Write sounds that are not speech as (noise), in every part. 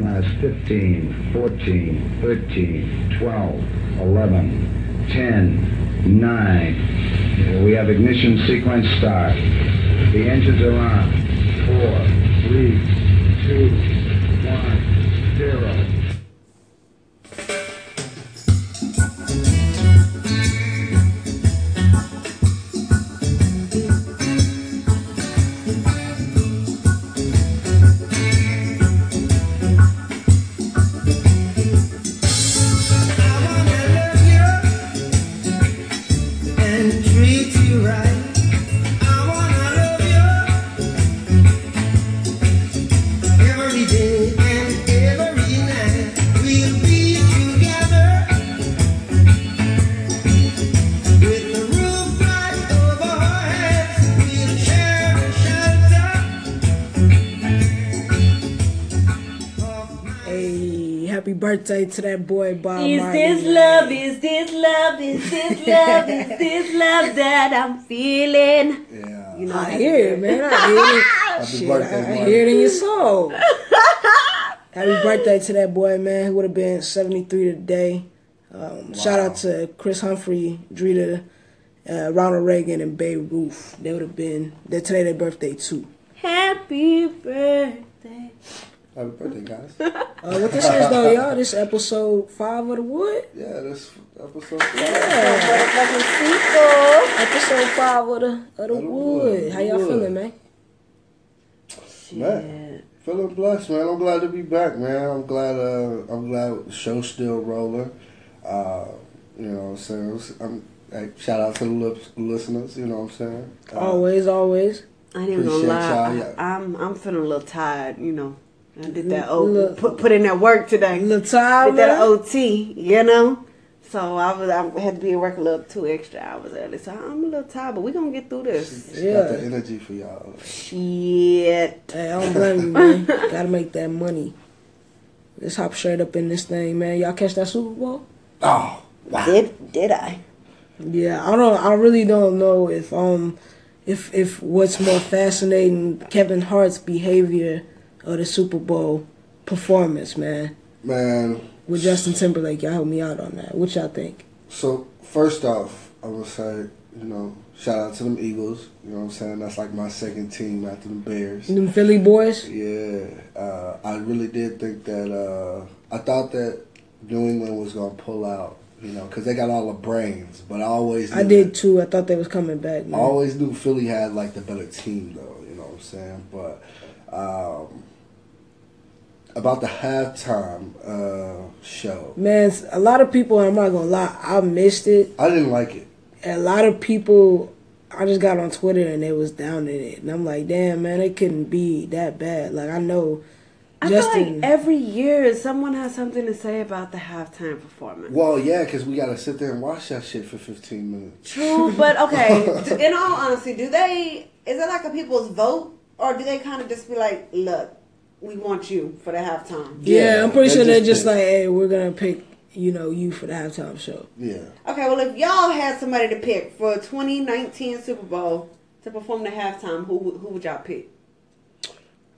minus 15, 14, 13, 12, 11, 10, 9. We have ignition sequence start. The engines are on. 4, 3, 2, 1, 0. Birthday to that boy Bob Is Marley. this man. love? Is this love? Is this love? Is (laughs) this love that I'm feeling? Yeah. You know, I hear it, man. I hear it. (laughs) Shit, birthday, I, I Mark. hear it in your (laughs) soul. happy birthday to that boy, man. He would have been 73 today. Um, Shout out to Chris Humphrey, Drita, uh, Ronald Reagan, and Babe Ruth. They would have been, they're today their birthday too. Happy birthday. Happy birthday, guys. (laughs) Uh, what this is though, y'all, this episode 5 of The Wood. Yeah, this episode. Motherfucking sequel. Episode 5 of The, of the Of the Wood. Wood. How y'all Wood. feeling, man? Man, feeling blessed, man. I'm glad to be back, man. I'm glad. Uh, I'm glad the show's still rolling. Uh, you know what I'm saying? I'm, hey, shout out to the lis- listeners. You know what I'm saying? Uh, Always, always. I ain't even gonna lie. I, I'm I'm feeling a little tired. You know, I did that. Look. O, put put in that work today. A little tired, did that. OT. You know. So I was I had to be at work a little two extra hours early. So I'm a little tired, but we gonna get through this. Got Yeah. the energy for y'all. Shit. Hey, I don't blame you, man. (laughs) Gotta make that money. Let's hop straight up in this thing, man. Y'all catch that Super Bowl? Oh, wow. Did did I? Yeah, I don't. I really don't know if um, if if what's more fascinating, Kevin Hart's behavior or the Super Bowl performance, man, Man, with Justin Timberlake. Y'all help me out on that. What y'all think? So first off, I would say, you know, shout out to them Eagles. You know what I'm saying? That's like my second team after the Bears. Them Philly boys. Yeah, uh, I really did think that. Uh, I thought that New England was gonna pull out. You know, because they got all the brains. But I always I did that- too. I thought they was coming back, I always knew Philly had like the better team, though. You know what I'm saying? But um, about the halftime uh, show, Man, a lot of people. I'm not gonna lie. I missed it. I didn't like it. a lot of people I just got on Twitter and they was down in it and I'm like, damn man, it couldn't be that bad. Like I know I feel Justin like every year someone has something to say about the halftime performance. Well, yeah, because we gotta sit there and watch that shit for 15 minutes. True, but (laughs) okay. In all honesty, do they? Is it like a people's vote, or do they kind of just be like, "Look, we want you for the halftime"? Yeah, Yeah, I'm pretty they sure they're just just like, hey, we're gonna pick, you know, you for the halftime show. Yeah. Okay, well, if y'all had somebody to pick for 2019 Super Bowl to perform the halftime, who who would y'all pick?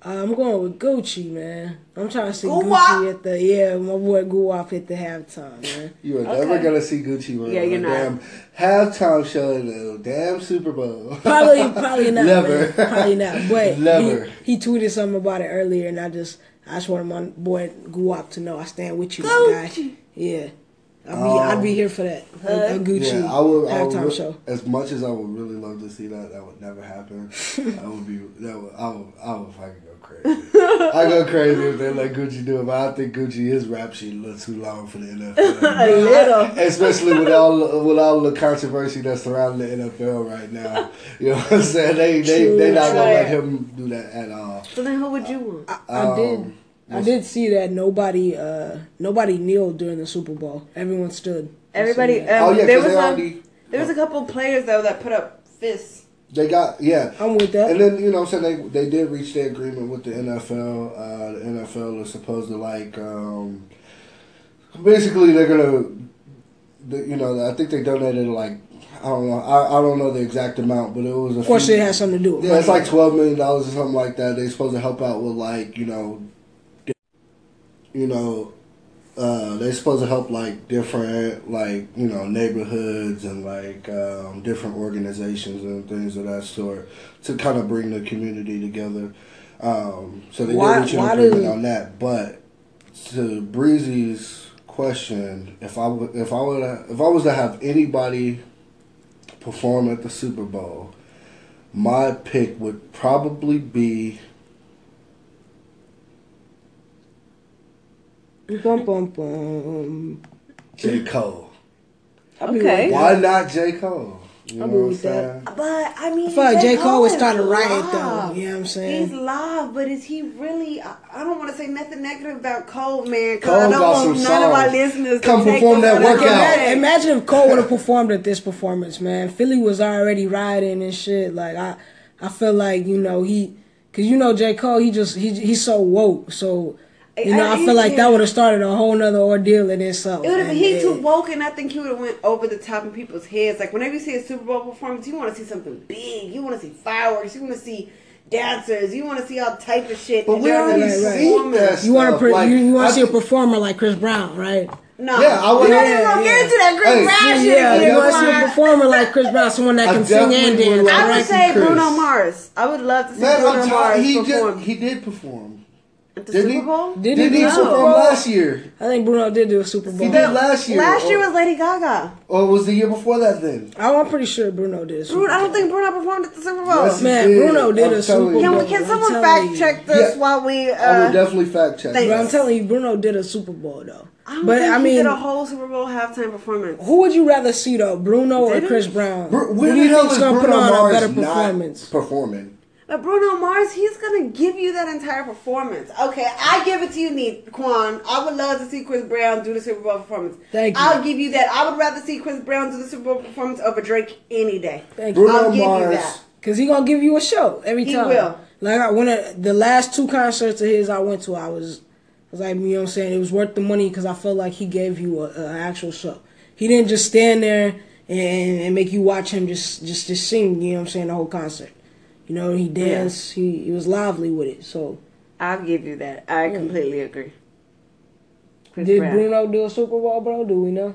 Uh, I'm going with Gucci, man. I'm trying to see Guwap? Gucci at the yeah, my boy Guwap at the halftime, man. You are Okay. never gonna see Gucci wearing Yeah, a you're not. damn halftime show in the damn Super Bowl. (laughs) Probably, probably not. Never. man. Probably not. (laughs) But Never. He, he tweeted something about it earlier, and I just, I just wanted my boy Guwap to know I stand with you, my guy. Yeah, I'd be, I'd be here for that. A, a Gucci Um, Yeah, I would. I would halftime re- show. As much as I would really love to see that, that would never happen. (laughs) I would be. That would. I would. I would fucking go crazy. I go crazy if they let Gucci do it, but I think Gucci his rap sheet a little too long for the NFL. (laughs) A little. Especially with all with all the controversy that's surrounding the NFL right now. You know what I'm saying? They they True, they not gonna let him do that at all. So then, who would you want? I did. Um, I did see that nobody, uh, nobody kneeled during the Super Bowl. Everyone stood. Everybody. Um, Oh yeah, there was they a, already there was a couple players though that put up fists. They got yeah. I'm with that. And then you know, what I'm saying they they did reach their agreement with the NFL. Uh, the NFL is supposed to like, um, basically they're gonna, the, you know, I think they donated like I don't know, I, I don't know the exact amount, but it was. A of course, few, it has something to do with Yeah, it's like twelve million dollars or something like that. They're supposed to help out with like you know. you know, uh, they're supposed to help like different like you know neighborhoods and like um, different organizations and things of that sort to kind of bring the community together. Um, so they Why- did reach an agreement on that. But to Breezy's question, if I would, if I would, if I was to have anybody perform at the Super Bowl, my pick would probably be Bum, bum, bum. J. Cole. I'll be Okay. Why not J. Cole? You I'll know what I'm with that. saying? But I mean, I feel like J. Cole was is starting to write it, though. live. You know what I'm saying? He's live, but is he really? I, I don't want to say nothing negative about Cole, man. Cause Cole I don't got want some none of our songs. listeners Come perform that on workout. Imagine, imagine if Cole would have (laughs) performed at this performance, man. Philly was already riding and shit. Like I, I feel like you know he, cause you know J Cole, he just he he's so woke. So you know I- I, feel like yeah. that would have started a whole nother ordeal in itself. It would have been he too woke, and I think he would have went over the top in people's heads. Like whenever you see a Super Bowl performance, you want to see something big. You want to see fireworks. You want to see dancers. You want to see all type of shit. But we during already the right. seen performance- that You want to stuff. Like, you, you want to see a performer like Chris Brown, right? No, Yeah, I we would- not even Yeah, gonna get yeah. into that Chris Hey, Brown shit yeah, you want to see a performer like Chris Brown, someone that can sing and dance. like I would right? say Bruno Mars. I would love to see Man, Bruno I'm Mars. He perform did. He did perform. At the Didn't Super he? Bowl. Did he Didn't do he the Super perform Bowl? last year? I think Bruno did do a Super Bowl. He did last year. Last year was Lady Gaga. or was the year before that then? I'm pretty sure Bruno did. A Super Bruno, I don't think Bruno performed at the Super Bowl. Yes, Man, did. Bruno did I'm a Super you. Can, Bowl. we, can someone fact you. check this Yeah. while we? I Uh, would definitely fact check. thank But. I'm telling you, Bruno did a Super Bowl though. I don't but think I he mean, did a whole Super Bowl halftime performance. who would you rather see though, Bruno or Did he? Chris Brown? Bru- Who do you hell think's is gonna Bruno put on Mars a better performance? performing? But Bruno Mars, he's gonna give you that entire performance. Okay, I give it to you, Neat Quan. I would love to see Chris Brown do the Super Bowl performance. Thank you. I'll give you that. I would rather see Chris Brown do the Super Bowl performance over Drake any day. Thank you. Bruno I'll give you Mars. that. Cause he gonna give you a show every He time. He will. Like I, when I, the last two concerts of his I went to, I was, I was like, you know what I'm saying? It was worth the money because I felt like he gave you a, a actual show. He didn't just stand there and, and make you watch him just just just sing. You know what I'm saying? The whole concert. You know, he danced. He he was lively with it. So I'll give you that. I completely agree. Chris did Brown. Bruno do a Super Bowl, bro? Do we know?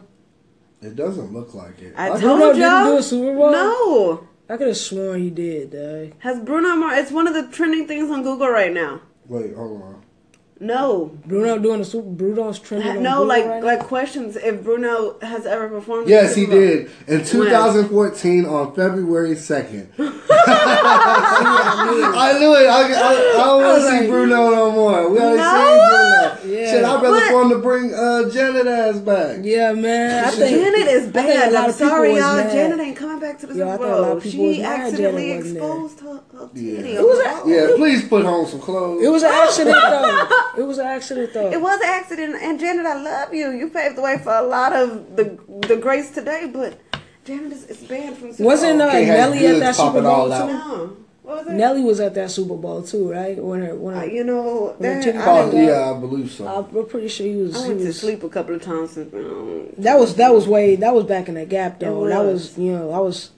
It doesn't look like it. I Uh, told Bruno didn't y'all. do a Super Bowl? No. I could have sworn he did. Dog. Has Bruno Mars? It's one of the trending things on Google right now. Wait, hold on. No. Bruno doing a Super. Bruno's trending. on No, Google like right now? like questions if Bruno has ever performed. Yes, he did in 2014 on February 2nd. (laughs) (laughs) I knew it. I, I, I don't want to see like- Bruno no more. We already No? seen Bruno. Yeah. Shit, I'd rather What? for him to bring uh, Janet ass back. Yeah, man. I think Janet is bad. I'm of sorry, y'all. mad. Janet ain't coming back to the Yo, I Super think a lot Bowl. of people was She accidentally Janet wasn't there. exposed her, her titty. Yeah. It was a- Yeah, please put on some clothes. It was an accident though. (laughs) It was an accident though. It was an accident, and Janet, I love you. You paved the way for a lot of the the grace today, but Janet is, is banned from Super Wasn't Bowl. uh, Can't have Nelly at that Super popping all Bowl too? No, what was? Nelly was at that Super Bowl too, right? When her, when Uh, her, you know, When that, Titty I, Poppin'. yeah, I believe so. I, we're pretty sure he was. I he went to sleep a couple of times. Since, um, that was that was way that was back in the gap though. It That was. was you know I was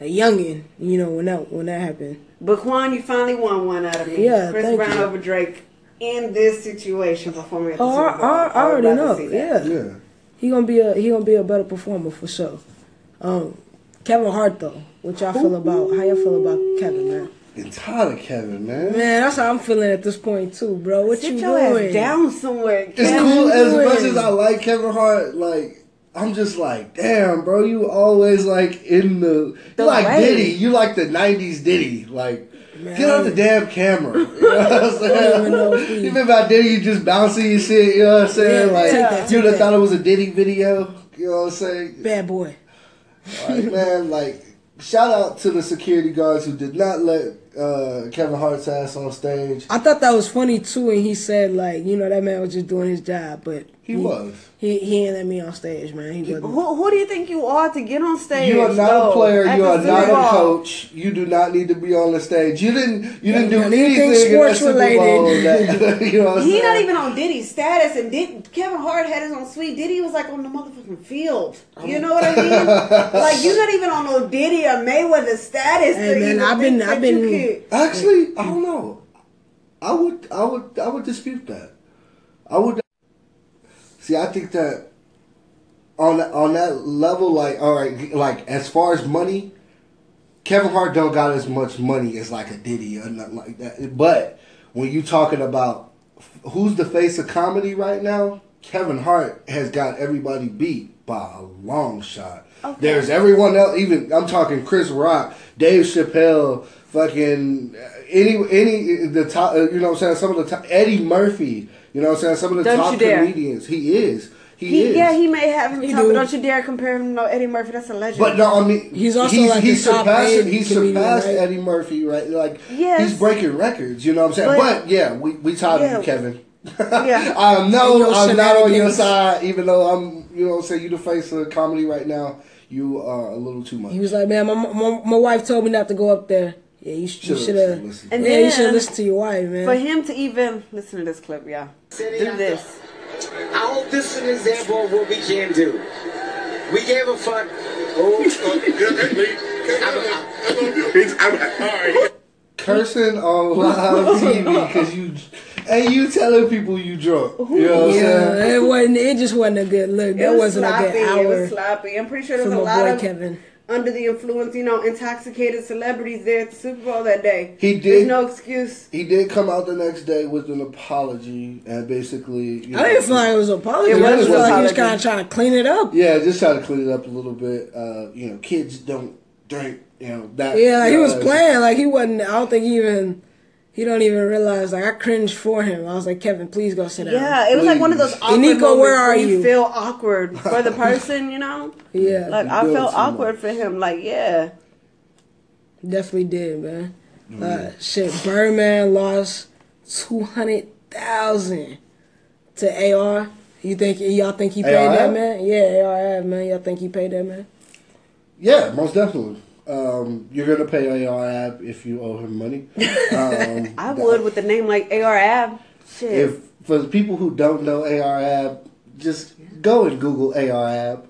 a youngin, you know when that when that happened. but Quan, you finally won one out of me. Yeah, Chris thank Brown you. over Drake in this situation performing at the Oh, Super I, Bowl. I, I would already know. Yeah. yeah. he gonna be a he gonna be a better performer for sure. Um, Kevin Hart though, what y'all feel about how y'all feel about Kevin man? Getting tired of Kevin, man. Man, that's how I'm feeling at this point too, bro. What Sit you your doing? ass down somewhere. Kevin. It's cool as much as I like Kevin Hart. Like I'm just like, damn, bro, you always like in the, The you like way. Diddy. You like the '90s Diddy. Like, Man, get off the damn camera. (laughs) You know what I'm don't even know if saying? About Diddy, you just bouncing your shit. You know what I'm saying? Yeah, like, that, you'd have thought it was a Diddy video. You know what I'm saying? Bad boy. Like, man, like, shout out to the security guards who did not let uh, Kevin Hart's ass on stage. I thought that was funny too, and he said like, you know, that man was just doing his job, but He was. He he ain't let me on stage, man. He wasn't. Who, who do you think you are to get on stage? You are not though, a player. You are Super not a coach. You do not need to be on the stage. You didn't. You didn't do anything anything, sports in that Super Bowl. related. That, (laughs) (laughs) you know what I'm He saying? not even on Diddy's status, and did Kevin Hart had his own suite. Diddy was like on the motherfucking field. You know what I mean? (laughs) like you're not even on no Diddy or Mayweather status. Hey, to man, even I've been- I've been- Actually, I mm. don't know. I would. I would. I would dispute that. I would see. I think that on on that level, like all right, like as far as money, Kevin Hart don't got as much money as like a Diddy or nothing like that. But when you talking about who's the face of comedy right now, Kevin Hart has got everybody beat by a long shot. Okay. There's everyone else. Even I'm talking Chris Rock, Dave Chappelle, fucking uh, any any the top. uh, You know what I'm saying? Some of the top. Eddie Murphy. You know what I'm saying? Some of the Don't top comedians. He is. He, He, is. yeah, he may have him He top, do. but don't you dare compare him to no Eddie Murphy. That's a legend. But no, I mean He's also like he's the top surpassing paid he's comedian, surpassed right? Eddie Murphy, right? Like Yes. he's breaking records. You know what I'm saying? But, But- yeah, we we tired Yeah. of you, Kevin. Yeah. (laughs) I And know your I'm not on your side, even though I'm you know what I'm saying you the face of comedy right now. You are a little too much. He was like, man, my, my, my wife told me not to go up there. Yeah, you, sh- you Should've should have. And Yeah, you should listen to your wife, man. for him to even listen to this clip, yeah, do this. I hope this is an example of what we can do. We gave a fuck. Oh, Cursing on live TV because you and you telling people you drunk. You know what I'm saying? yeah, it wasn't. It just wasn't a good look. It That was wasn't sloppy. a good It was sloppy. I'm pretty sure there's a lot boy of Kevin. Under the influence, you know, intoxicated celebrities there at the Super Bowl that day. He There's did. no excuse. He did come out the next day with an apology and basically. You know, I didn't feel like it was an apology. It I was just felt like he was kind of trying to clean it up. Yeah, just try to clean it up a little bit. Uh, you know, kids don't drink. You know that. Yeah, like, you he was playing like he wasn't. I don't think he even. He don't even realize. Like I cringed for him. I was like, Kevin, please go sit down. Yeah, it was like one of those awkward Nico, moments where are you? you? feel awkward for the person, you know. (laughs) Yeah, Like I felt awkward much. for him. Like yeah, definitely did, man. Uh, shit, Birdman lost two hundred thousand to AR. You think y'all think he paid AR? that man? Yeah, AR man. Y'all think he paid that man? Yeah, most definitely. Um, you're gonna pay AR if you owe him money. Um, (laughs) I would with a name like AR Ab. Shit. if for the people who don't know AR just go and Google AR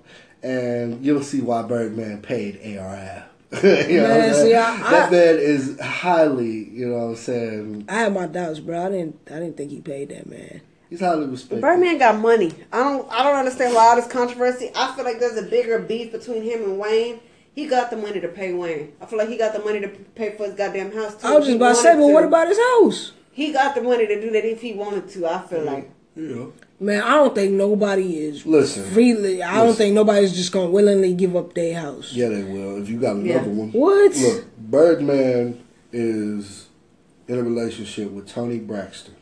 and you'll see why Birdman paid AR (laughs) you know what I'm Man, see, I- that I- man is highly, you know what I'm saying? I had my doubts, bro. I didn't. I didn't think he paid that man. He's highly respected. Birdman got money. I don't. I don't understand why all this controversy. I feel like there's a bigger beef between him and Wayne. He got the money to pay Wayne. I feel like he got the money to pay for his goddamn house too. I was just about to say, wanted but what about his house? He got the money to do that if he wanted to. I feel like. Yeah. Man, I don't think nobody is Listen. freely. I don't think nobody's just gonna willingly give up their house. Yeah, they will. If you got another Yeah. one. What? Look, Birdman is in a relationship with Toni Braxton.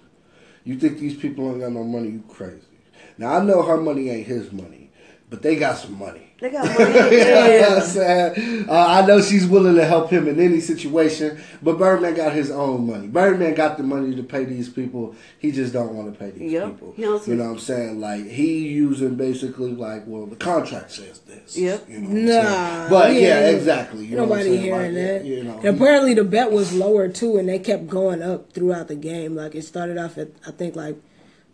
You think these people ain't got no money? You crazy. Now I know her money ain't his money, but they got some money. They got (laughs) money. you know yeah. I'm? Uh, I know she's willing to help him in any situation, but Birdman got his own money. Birdman got the money to pay these people. He just don't want to pay these Yep. people. He You know what I'm saying? Like he using basically like, well, the contract says this. Yep. You know Nah. But yeah, ain't- exactly. You know what I'm Nobody saying? hearing Like, that. You know, apparently the bet was lower too, and they kept going up throughout the game. Like it started off at I think like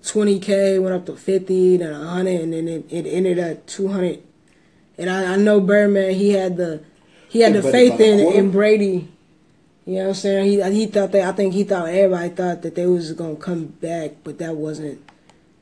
twenty k, went up to fifty, then hundred, and then it, it ended at two hundred. And I, I know Birdman, he had the he had the faith in in Brady. You know what I'm saying? He he thought that I think he thought everybody thought that they was gonna come back, but that wasn't.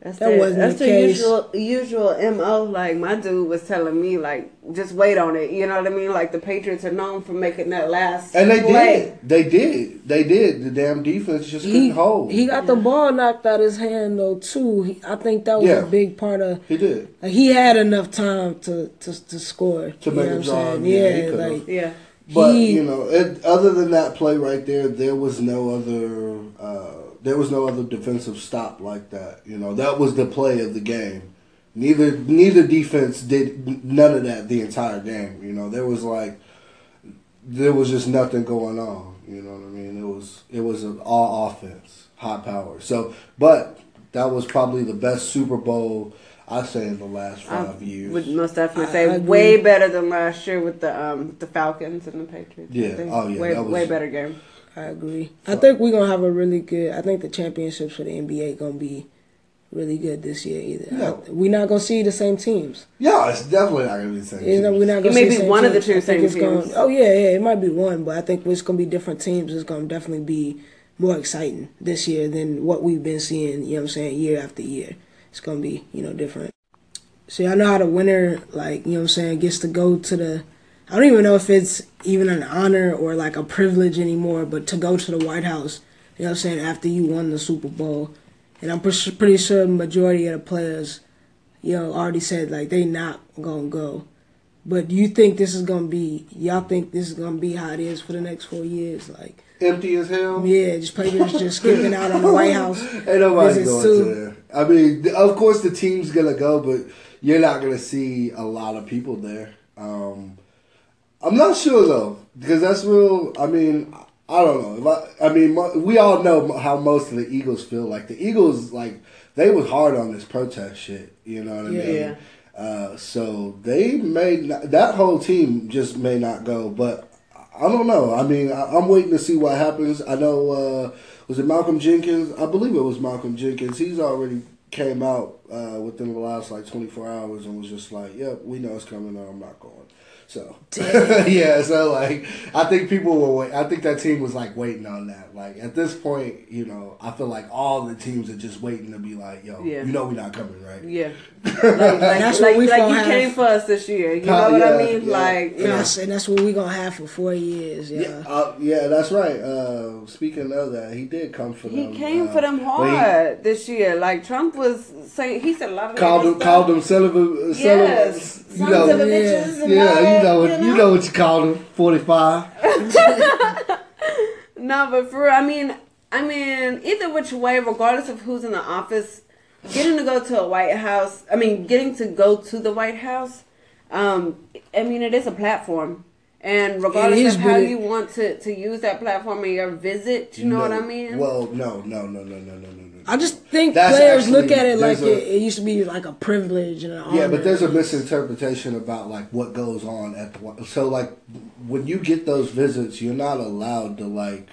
That's That the, wasn't that's the the, case. usual usual mo. Like my dude was telling me, like just wait on it. You know what I mean? Like the Patriots are known for making that last and they play. did. They did. They did. The damn defense just couldn't hold. he got the ball knocked out of his hand though too. He, I think that was Yeah. a big part of. He did. Like he had enough time to to, to score. To make a what I'm drive, yeah, he Yeah, could've. like Yeah. But He- you know, it, other than that play right there, there was no other. Uh, there was no other defensive stop like that. You know, that was the play of the game. Neither neither defense did none of that the entire game. You know, there was like there was just nothing going on. You know what I mean? It was it was an all offense, high power. So, but that was probably the best Super Bowl I say in the last I five years. would most definitely say I agree. way better than last year with the um the Falcons and the Patriots. Yeah. Oh, yeah, Way, that was- way better game. I agree. I think we're gonna have a really good. I think the championships for the NBA gonna be really good this year. Either Yeah. we're not gonna see the same teams. yeah, it's definitely not gonna be the same. You know, we're not gonna It may see be the same one of the teams. two I think same it's gonna- oh, teams. oh yeah, yeah, it might be one, but I think it's gonna be different teams. It's gonna definitely be more exciting this year than what we've been seeing. You know what I'm saying? Year after year, it's gonna be you know different. See, I know how the winner, like, you know what I'm saying, gets to go to the. I don't even know if it's even an honor or like a privilege anymore, but to go to the White House, you know what I'm saying, after you won the Super Bowl. And I'm pretty sure the majority of the players, you know, already said like they not gonna go. But you think this is gonna be? Y'all think this is gonna be how it is for the next four years? Like, Empty as hell. yeah, just players just skipping out on the White (laughs) House. Ain't nobody going too. to there. I mean, of course the team's gonna go, but you're not gonna see a lot of people there. Um, I'm not sure though, because that's real. I mean, I don't know. If I, I mean, we all know how most of the Eagles feel. Like the Eagles, like they was hard on this protest shit. You know what I mean? Yeah. Uh, so they may not, that whole team just may not go, but I don't know. I mean, I, I'm waiting to see what happens. I know uh, was it Malcolm Jenkins? I believe it was Malcolm Jenkins. He's already came out uh, within the last like 24 hours and was just like, "Yep, we know it's coming. No, I'm not going." So (laughs) yeah, so like I think people were wait. I think that team was like waiting on that. Like at this point, you know, I feel like all the teams are just waiting to be like, "Yo, Yeah. you know, we're not coming, right?" Yeah. (laughs) Like, like, That's like, what we like gonna you have. came for us this year. You Uh, know what I mean? yeah. Like, you And that's and that's what we're gonna have for four years. Yeah. Yeah, uh, yeah, that's right. Uh, speaking of that, he did come for them. He came uh, for them when he hard this year. Like Trump was saying, he said a lot of called them called them celibate. Uh, yes, you know, yeah, yeah, you know, you know, you know what you called them. Forty five. (laughs) no, but for I mean, I mean, either which way, regardless of who's in the office, getting to go to a White House. I mean, getting to go to the White House. Um, I mean, it is a platform. And regardless of how you want to, to use that platform in your visit, you know what I mean? Well, no, no, no, no, no, no, I just think That's players look at it like a- it, it used to be like a privilege and an honor. Yeah, but there's a misinterpretation about like what goes on at the so like when you get those visits, you're not allowed to like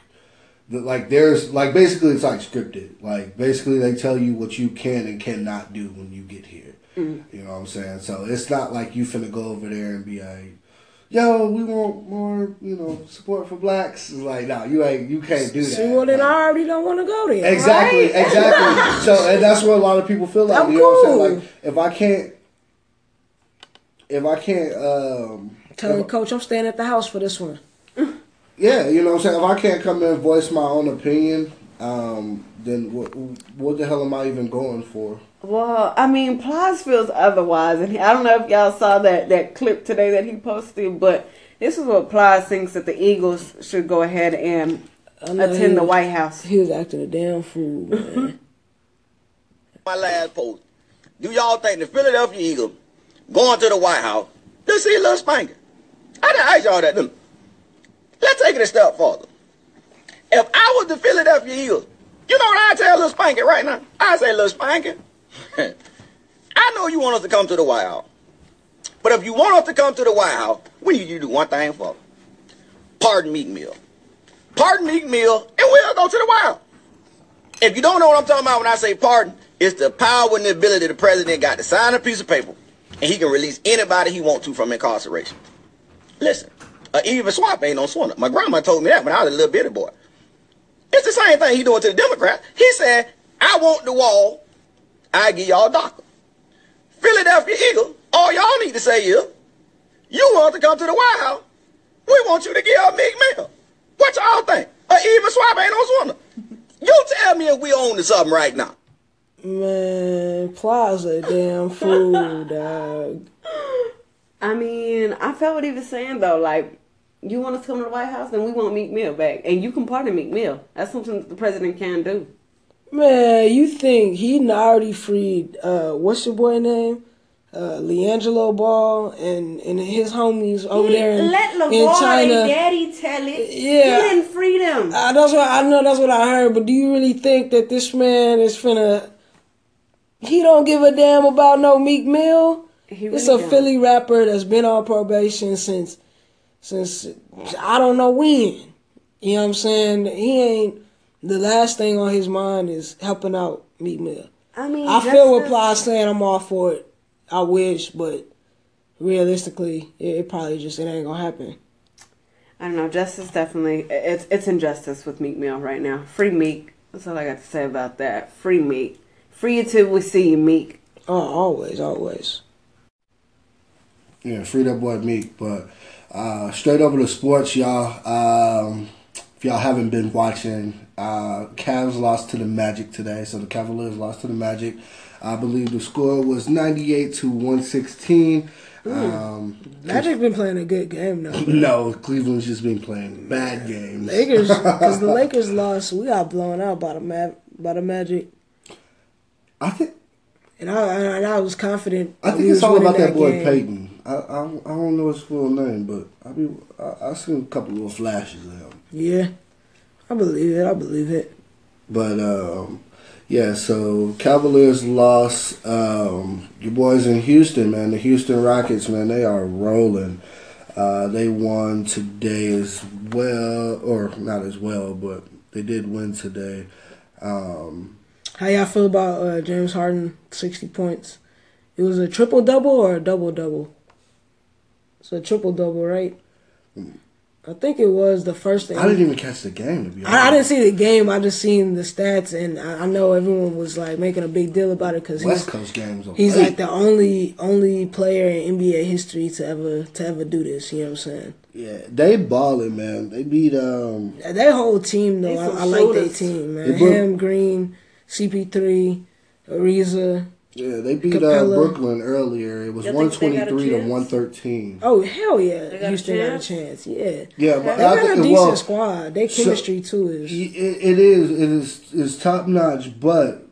the, like there's like basically it's like scripted. Like basically they tell you what you can and cannot do when you get here. Mm-hmm. You know what I'm saying? So it's not like you finna go over there and be like, "Yo, we want more, you know, support for blacks." It's like, no, you ain't, you can't do that. See, well then Like- I already don't want to go there. Exactly, Right? exactly. (laughs) So, and that's what a lot of people feel like. I'm you know what I'm saying? Like, if I can't, if I can't, um, Telling coach I'm staying at the house for this one. yeah, you know what I'm saying. If I can't come in and voice my own opinion, um, then what, what the hell am I even going for? Well, I mean, Plies feels otherwise, and I don't know if y'all saw that that clip today that he posted, but this is what Plies thinks that the Eagles should go ahead and I know he attend the White House. He was acting a damn fool, (laughs) man. my last post. Do y'all think the Philadelphia Eagles going to the White House to see Lil Spanker? I didn't ask y'all that. didn't Let's take it a step further. If I was the Philadelphia Eagles, you know what I tell Lil Spanker right now? I say, Lil Spanker, (laughs) I know you want us to come to the White House. But if you want us to come to the White House, we need you to do one thing for. Pardon Meek Mill. Pardon Meek Mill, and we'll go to the White House. If you don't know what I'm talking about when I say pardon, it's the power and the ability the president got to sign a piece of paper and he can release anybody he want to from incarceration. Listen, uh, even swap ain't no swimmer. My grandma told me that when I was a little bitty boy. It's the same thing he doing to the Democrats. He said, I want the wall, I give y'all DACA. Philadelphia Eagle, all y'all need to say is, you want to come to the White House, we want you to give up Meek Mill. What y'all think? Uh, even swap ain't no swimmer. You tell me if we own to something right now. Man, Plaza, damn fool, (laughs) dog. I mean, I felt what he was saying though. Like, you want us to come to the White House, then we want Meek Mill back, and you can pardon Meek Mill. That's something that the president can do. Man, you think he already freed uh what's your boy name? Uh LiAngelo Ball and and his homies over there in, Let in China. and Daddy tell it. Yeah. He didn't free them. Uh, that's what I know. That's what I heard. But do you really think that this man is finna? He don't give a damn about no Meek Mill. He It's a don't. Philly rapper that's been on probation since, since I don't know when. You know what I'm saying? He ain't. The last thing on his mind is helping out Meek Mill. I mean, I feel what justice- Plies saying. I'm all for it. I wish, but realistically, it, it probably just it ain't gonna happen. I don't know. Justice definitely. It's it's injustice with Meek Mill right now. Free Meek. That's all I got to say about that. Free Meek. Free you till we see you, Meek. Oh, always, always. Yeah, free that boy Meek. But uh, straight over to sports, y'all. Um, if y'all haven't been watching, uh, Cavs lost to the Magic today. So the Cavaliers lost to the Magic. I believe the score was 98 to 116. Um, Magic been playing a good game though. (laughs) no, Cleveland's just been playing bad games. Lakers, because the (laughs) Lakers lost, we got blown out by the Ma- by the Magic, I think and I and I was confident. I think it's all about that boy game. Payton. I, I I don't know his full name, but I be I, I seen a couple little flashes of him. Yeah, I believe it. I believe it. But um, yeah, so Cavaliers lost. Um, your boys in Houston, man, the Houston Rockets, man, they are rolling. Uh, they won today as well, or not as well, but they did win today. Um, How y'all feel about uh, James Harden sixty points? It was a triple double or a double double. It's a triple double, right? I think it was the first thing. I didn't even catch the game to be honest. I, I didn't see the game. I just seen the stats, and I, I know everyone was like making a big deal about it because West he's Coast games. Are he's late. like the only only player in NBA history to ever to ever do this. You know what I'm saying? yeah, they balling, man. They beat um. That whole team though, I, I like their team, man. They Him, Green, CP3, Ariza. Yeah, they beat uh, Brooklyn earlier. It was Y'all one think they got a twenty three to one thirteen. Oh hell yeah, They got a Houston got a chance? chance. Yeah, Yeah, but they I got a decent well, squad. Their so- chemistry too is. It, it is it is is top notch, but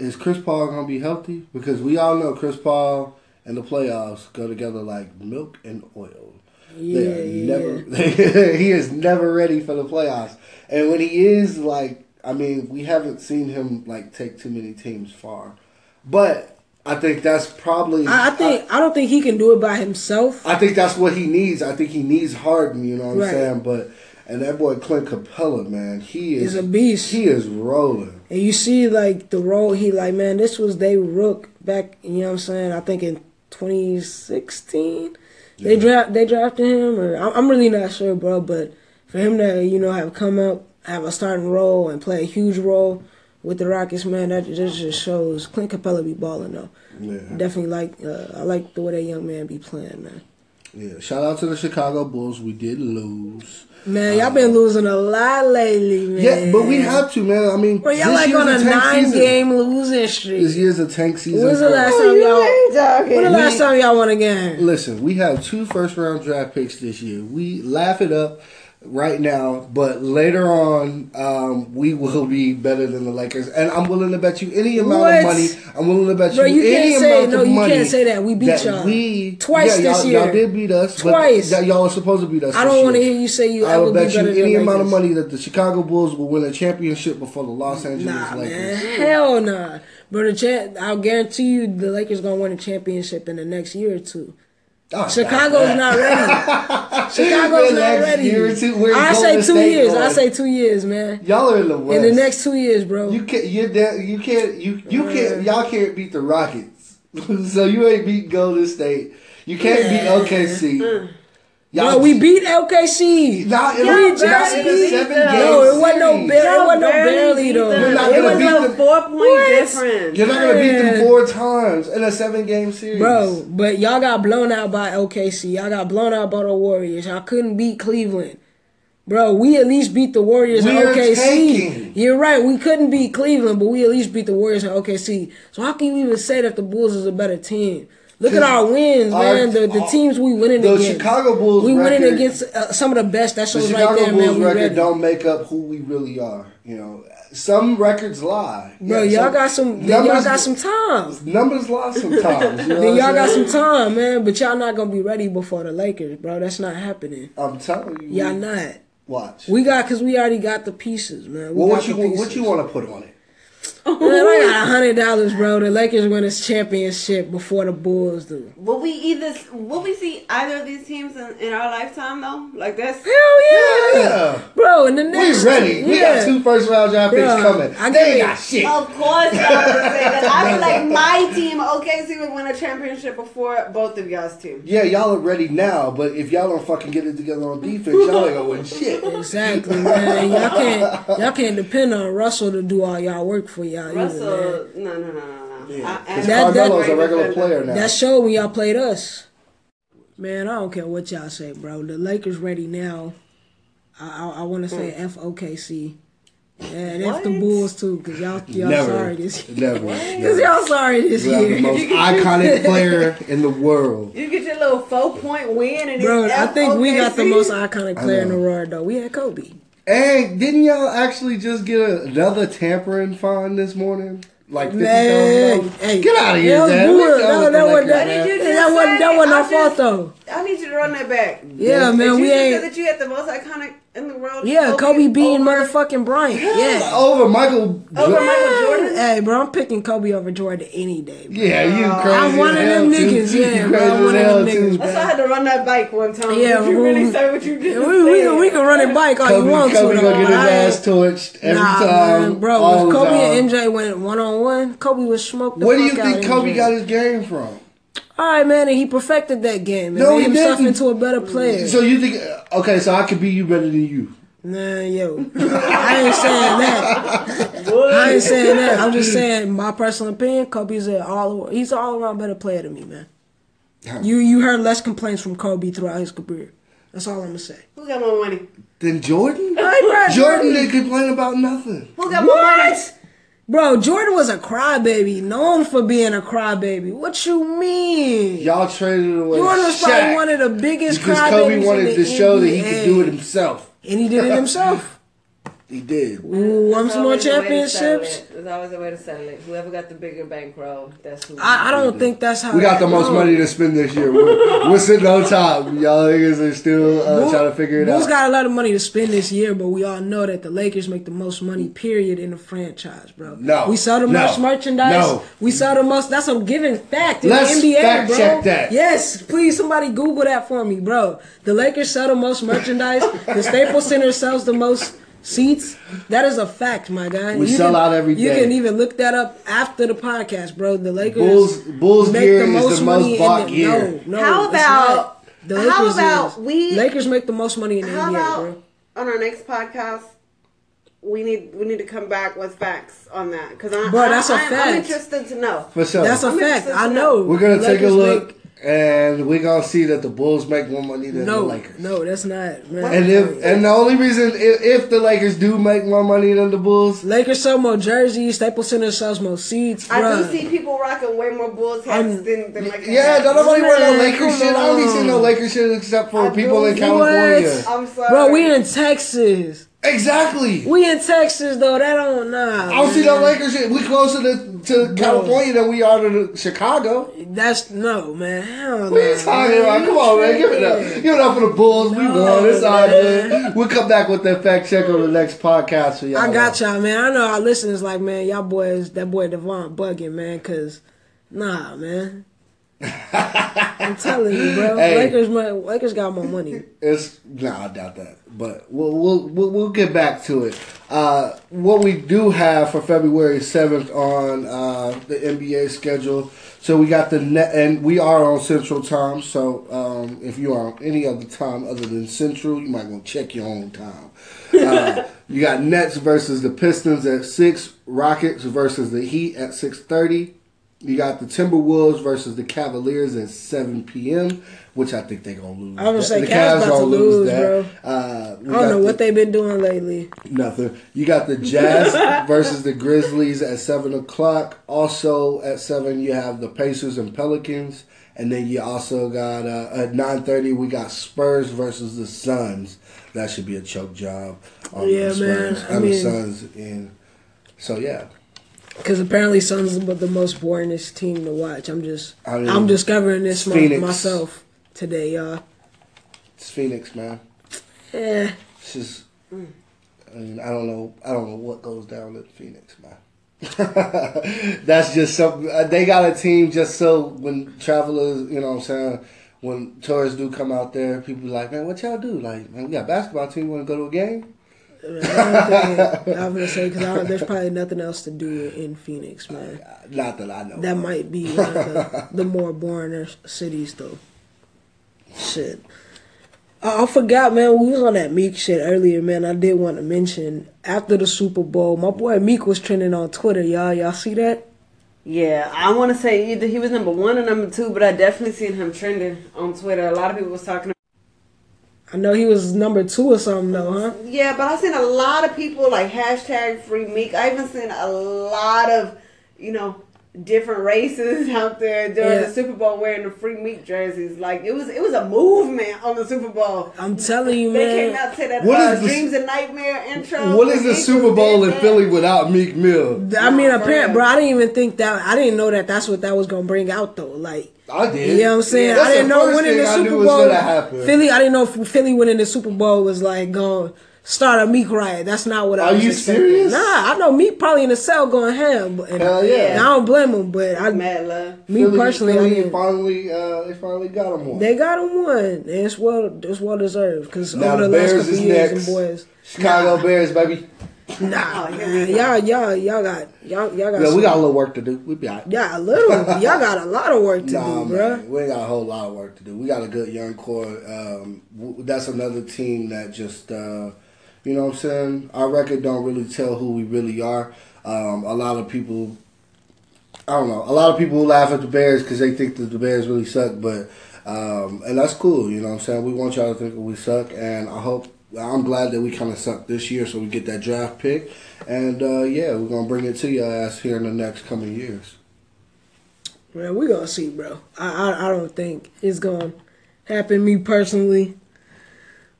is Chris Paul gonna be healthy? Because we all know Chris Paul and the playoffs go together like milk and oil. Yeah, they are yeah. never. (laughs) he is never ready for the playoffs, and when he is, like, I mean, we haven't seen him like take too many teams far, but I think that's probably. I, I think I, don't think he can do it by himself. I think that's what he needs. I think he needs Harden. You know what I'm saying? But and that boy Clint Capela, man, he is He's a beast. He is rolling. And you see, like, the role he, like, man, this was they Rook back, you know what I'm saying? I think in 2016. They draft they drafted him, or I'm I'm really not sure, bro. But for him to, you know, have come up, have a starting role, and play a huge role with the Rockets, man, that just just shows Clint Capela be balling, though. Yeah, Definitely like, uh, I like the way that young man be playing, man. yeah. Shout out to the Chicago Bulls. We did lose. Man, y'all been losing a lot lately, man. Yeah, but we have to, man. I mean, Bro, y'all this like on a tank nine season. game losing streak. This year's a tank season. When's the last Oh, time you y'all? ain't. When the last time y'all won a game? Listen, we have two first round draft picks this year. We laugh it up right now, but later on, um, we will be better than the Lakers. And I'm willing to bet you any amount What? of money. I'm willing to bet Bro, you, you any say- amount no, of you money. can't say that. We beat y'all. We, Twice yeah, this y'all, year. Y'all did beat us. Twice. But y'all are supposed to beat us. I don't want to hear you say you I ever will be bet you any amount of money that the Chicago Bulls will win a championship before the Los Angeles Nah, Lakers. man, hell nah. Bro, the cha- I'll guarantee you the Lakers gonna win a championship in the next year or two. Oh, Chicago's not ready. (laughs) Chicago's not ready. year or two, where's I say two State years. I say two years, man. Y'all are in the West. In the next two years, bro. You can't. You You can't. You you uh. can't. Y'all can't beat the Rockets. (laughs) so you ain't beat Golden State. You can't beat OKC. Bro, we beat LKC. Not in, We a, just not beat seven them. game No, it wasn't no series. bar- it wasn't no barely barely beat though. You're not it gonna was beat a them. four point What? difference. You're not gonna beat them four times in a seven game series, Bro, but y'all got blown out by OKC. Y'all got blown out by the Warriors. Y'all couldn't beat Cleveland. Bro, we at least beat the Warriors in We're OKC. tanking. You're right. We couldn't beat Cleveland, but we at least beat the Warriors in OKC. So how can you even say that the Bulls is a better team? Look at our wins, Our- man. The, the teams we winning the against. Chicago Bulls We winning record- against uh, some of the best. That The shows Chicago right there, Bulls man. We record ready. don't make up who we really are. You know, some records lie. Bro, Yeah, y'all got some. Then y'all numbers- got some time. Numbers lie sometimes. You (laughs) know then y'all got some time, man. But y'all not gonna be ready before the Lakers, bro. That's not happening. I'm telling you. Y'all not. Watch. We got because we already got the pieces, man. We well, what you the what you want to put on it? Man, I got got hundred (laughs) dollars, bro. The Lakers win this championship before the Bulls do. Will we either will we see either of these teams in, in our lifetime though? Like that's Hell yeah, Yeah. bro. And the next We next, ready. We yeah. got two first round draft picks Bruh, coming. I they give ain't got shit. Of course, y'all would say that. I feel like (laughs) my team, OKC, would win a championship before both of y'all's team. Yeah, y'all are ready now, but if y'all don't fucking get it together on defense, y'all ain't gonna win shit. (laughs) Exactly, man. Y'all can't y'all can't depend on Russell to do all y'all work for y'all. either, man. No, no, no, no, no. Yeah, I- I- because That- that- a regular player now. That showed when y'all played us. Man, I don't care what y'all say, bro. The Lakers ready now. I I, I want to say hmm. FOKC. Yeah, And F the Bulls too, cause y'all y'all never, sorry this year. never. Cause y'all sorry this You have the year. most (laughs) iconic (laughs) player in the world. You get your little four point win, and Bro, it's I think we got the most iconic player in the world though. We had Kobe. And didn't y'all actually just get a, another tampering fine this morning? Like fifty Man, thousand hey, Get out of here, Dad. good. We No, that wasn't Lakers, that, man. Did that just wasn't that wasn't I our fault though. I need you to run that back. Yeah, man, Did you we just say ain't. that you had the most iconic in the world? Yeah, Kobe beating over, motherfucking Bryant. Yeah. Over Michael. over Michael Jordan. Hey, bro, I'm picking Kobe over Jordan any day. Bro. Yeah, you uh, crazy. I'm one of hell, them too. niggas, yeah, bro, I'm one of them niggas, That's why I had to run that bike one time. Yeah, Did you we- really say what you just We, we, said? can, we can run it bike all Kobe, you want Kobe to. gonna get his but I ain't- ass torched every nah, time. man, bro. If Kobe and MJ went one on one, Kobe was smoked. The Where do you think Kobe got his game from? All right, man, and he perfected that game. And No, made he himself didn't. into a better player. So you think? Okay, so I could be you better than you. Nah, yo, I ain't saying that. I ain't saying that. I'm just saying my personal opinion. Kobe's a all he's an all around better player than me, man. You you heard less complaints from Kobe throughout his career. That's all I'm gonna say. Who got more money? Than Jordan? Hey, bro, Jordan didn't complain about nothing. Who got more money? Bro, Jordan was a crybaby, known for being a crybaby. What you mean? Y'all traded away. Jordan was Shaq probably one of the biggest because crybabies Kobe in wanted the to show that he could do it himself. and he did it himself. (laughs) He did. Ooh, won There's some more always a way to settle championships. There's always a way to settle it. Whoever got the bigger bankroll, that's who. I, I don't think that's how We got the most goes. money to spend this year. We're, we're sitting on top. Y'all niggas are still uh, Bull- trying to figure it Bulls out. got a lot of money to spend this year, but we all know that the Lakers make the most money, period, in the franchise, bro. No. We sell the No. most merchandise. No. We sell the most. That's a given fact in Let's the NBA, fact bro. check that. Yes, please, somebody Google that for me, bro. The Lakers sell the most merchandise. the Staples Center sells the most seats. That is a fact, my guy. We sell out every You day. can even look that up after the podcast, bro. The Lakers Bulls- Bulls make gear the is most the money most in bought the, gear. No, no. How about- not. The how about is. we- Lakers make the most money in the How NBA, about bro. on our next podcast? We need we need to come back with facts on that because I'm, Bro, that's a I'm, I'm interested to know. For sure. That's a I'm fact. I to know. we're gonna The take a look make- and we're gonna see that the Bulls make more money than no, the Lakers. no, that's not. Man. And if and the only reason if, if the Lakers do make more money than the Bulls, Lakers sell more jerseys, Staples Center sells more seats. I bruh. do see people rocking way more Bulls hats I'm- than, than Lakers yeah, hats. don't nobody wear no Lakers come shit. I don't see no. Lakers shit except for I people do. in What? California. I'm sorry, Bro, we in Texas. Exactly. We in Texas though. That don't nah. I don't see no man. Lakers shit. We closer to, to California than we are to Chicago. That's no man. Hell What are you talking man. about? Come on, man. Give it up. Give it up for the Bulls. We won. It's all good. We'll come back with that fact check on the next podcast for y'all. I got y'all, man. I know our listeners like, man, y'all boys, that boy Devon bugging, man, cause nah, man. I'm (laughs) telling you, bro. Hey. Lakers, mon- Lakers got more money. It's no, I doubt that, but we'll we'll we'll, we'll get back to it. Uh, what we do have for February seventh on uh, the NBA schedule. So we got the net, and we are on Central Time. So um, if you are on any other time other than Central, you might want to check your own time. Uh, (laughs) you got Nets versus the Pistons at six, Rockets versus the Heat at six thirty. You got the Timberwolves versus the Cavaliers at 7 p.m., which I think they're gonna lose. I was gonna say, the Cavs about to gonna lose, bro. Uh, I don't know the- what they've been doing lately. Nothing. You got the Jazz (laughs) versus the Grizzlies at seven o'clock. Also at seven, you have the Pacers and Pelicans, and then you also got uh, at nine thirty we got Spurs versus the Suns. That should be a choke job on Yeah, the Spurs man. I and the mean- Suns. And so yeah, Because apparently, Suns is the most boringest team to watch. I'm just, I mean, I'm discovering this my- myself today, y'all. it's Phoenix, man. Yeah, It's just, I mean, I don't know, I don't know what goes down at Phoenix, man. (laughs) That's just something. Uh, they got a team just so when travelers, you know what I'm saying, when tourists do come out there, people be like, man, what y'all do? Like, man, we got a basketball team. Want to go to a game? I'm gonna say because there's probably nothing else to do in Phoenix, man. Not that I know. That might be one of the, the more boring cities, though. Shit. I, I forgot, man. We was on that Meek shit earlier, man. I did want to mention after the Super Bowl, my boy Meek was trending on Twitter. Y'all, y'all see that? Yeah, I want to say either he was number one or number two, but I definitely seen him trending on Twitter. A lot of people was talking. I know he was number two or something, though, huh? Yeah, but I've seen a lot of people like hashtag free Meek. I even seen a lot of, you know, different races (laughs) out there during Yeah. the Super Bowl wearing the free Meek jerseys. Like it was, it was a movement on the Super Bowl. I'm telling you, They man. came out to that What uh, the- Dreams and Nightmare intro. what is the Super Bowl in. Philly without Meek Mill? I mean, Nah, for apparent, real. bro. I didn't even think that. I didn't know that that's what that was gonna bring out, though. Like, I did. you know what I'm saying? That's I didn't the know first winning the thing I Super knew was Bowl. gonna happen. Philly, I didn't know if Philly winning the Super Bowl was like going to start a Meek riot. That's not what I Are was you expecting. serious? Nah, I know Meek probably in the cell going ham. But, and, Hell yeah. and I don't blame him, but I, Mad love. me Philly, personally, I Philly didn't. finally, uh, they finally got him one. They got him one, and it's well, it's well deserved because Now over the Bears last couple years, next. them boys, Chicago Bears, baby. nah, man, y'all, y'all, y'all got, y'all, y'all got. Yeah, we some- got a little work to do. We be alright. Yeah, a little. y'all got a lot of work to (laughs) Nah, do, bruh. man, we ain't got a whole lot of work to do. We got a good young core. Um, w- that's another team that just, uh, you know what I'm saying? Our record don't really tell who we really are. Um, a lot of people, I don't know, a lot of people laugh at the Bears because they think that the Bears really suck, but, um, and that's cool, you know what I'm saying? We want y'all to think we suck, and I hope, I'm glad that we kind of suck this year so we get that draft pick. And, uh, yeah, we're going to bring it to your ass here in the next coming years. Man, we're gonna see, bro. I, I I don't think it's gonna happen. Me personally,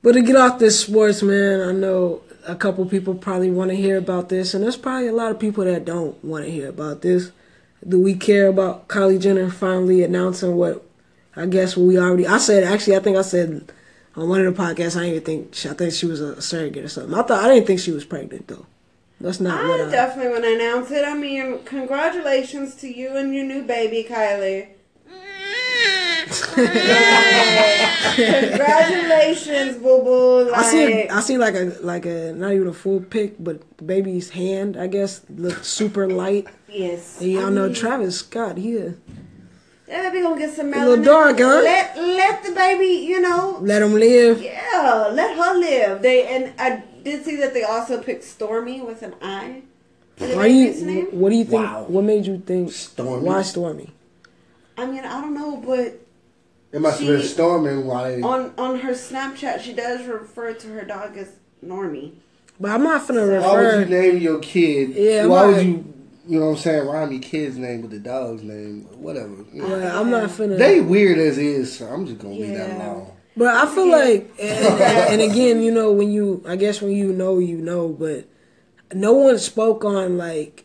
but to get off this sports, man, I know a couple people probably want to hear about this, and there's probably a lot of people that don't want to hear about this. Do we care about Kylie Jenner finally announcing what? I guess we already. I said actually. I think I said on one of the podcasts. I didn't even think. She, I think she was a surrogate or something. I thought I didn't think she was pregnant though. That's not what I I. definitely want to announce it. I mean, congratulations to you and your new baby, Kylie. Congratulations, boo boo. Like, I see. I see like a like a not even a full pic, but the baby's hand, I guess, looked super light. yes. And y'all I know mean, Travis Scott. here. a- That baby gonna get some A little dark, huh? Let let the baby, you know, let him live. yeah, let her live. They and I did see that they also picked Stormi with an I. for the Are you? What do you think? Wow. What made you think? Stormi. Why Stormi? I mean, I don't know, but It must have been She- storming while they. on on her Snapchat, she does refer to her dog as Normie. But I'm not finna refer Why would you name your kid? Yeah, Why right. would you? You know what I'm saying? Rhyme your kid's name with the dog's name. Whatever. You know. Well, I'm not finna. They weird as is. So I'm just gonna leave that Yeah. alone. But I feel like, and, and, (laughs) and again, you know, when you, I guess when you know, you know, but no one spoke on like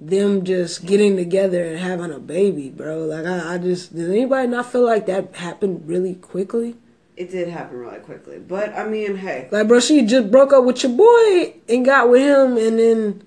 them just getting together and having a baby, bro. Like I, I just, does anybody not feel like that happened really quickly? It did happen really quickly, but I mean, hey, Like, bro, she just broke up with your boy and got with him, and then,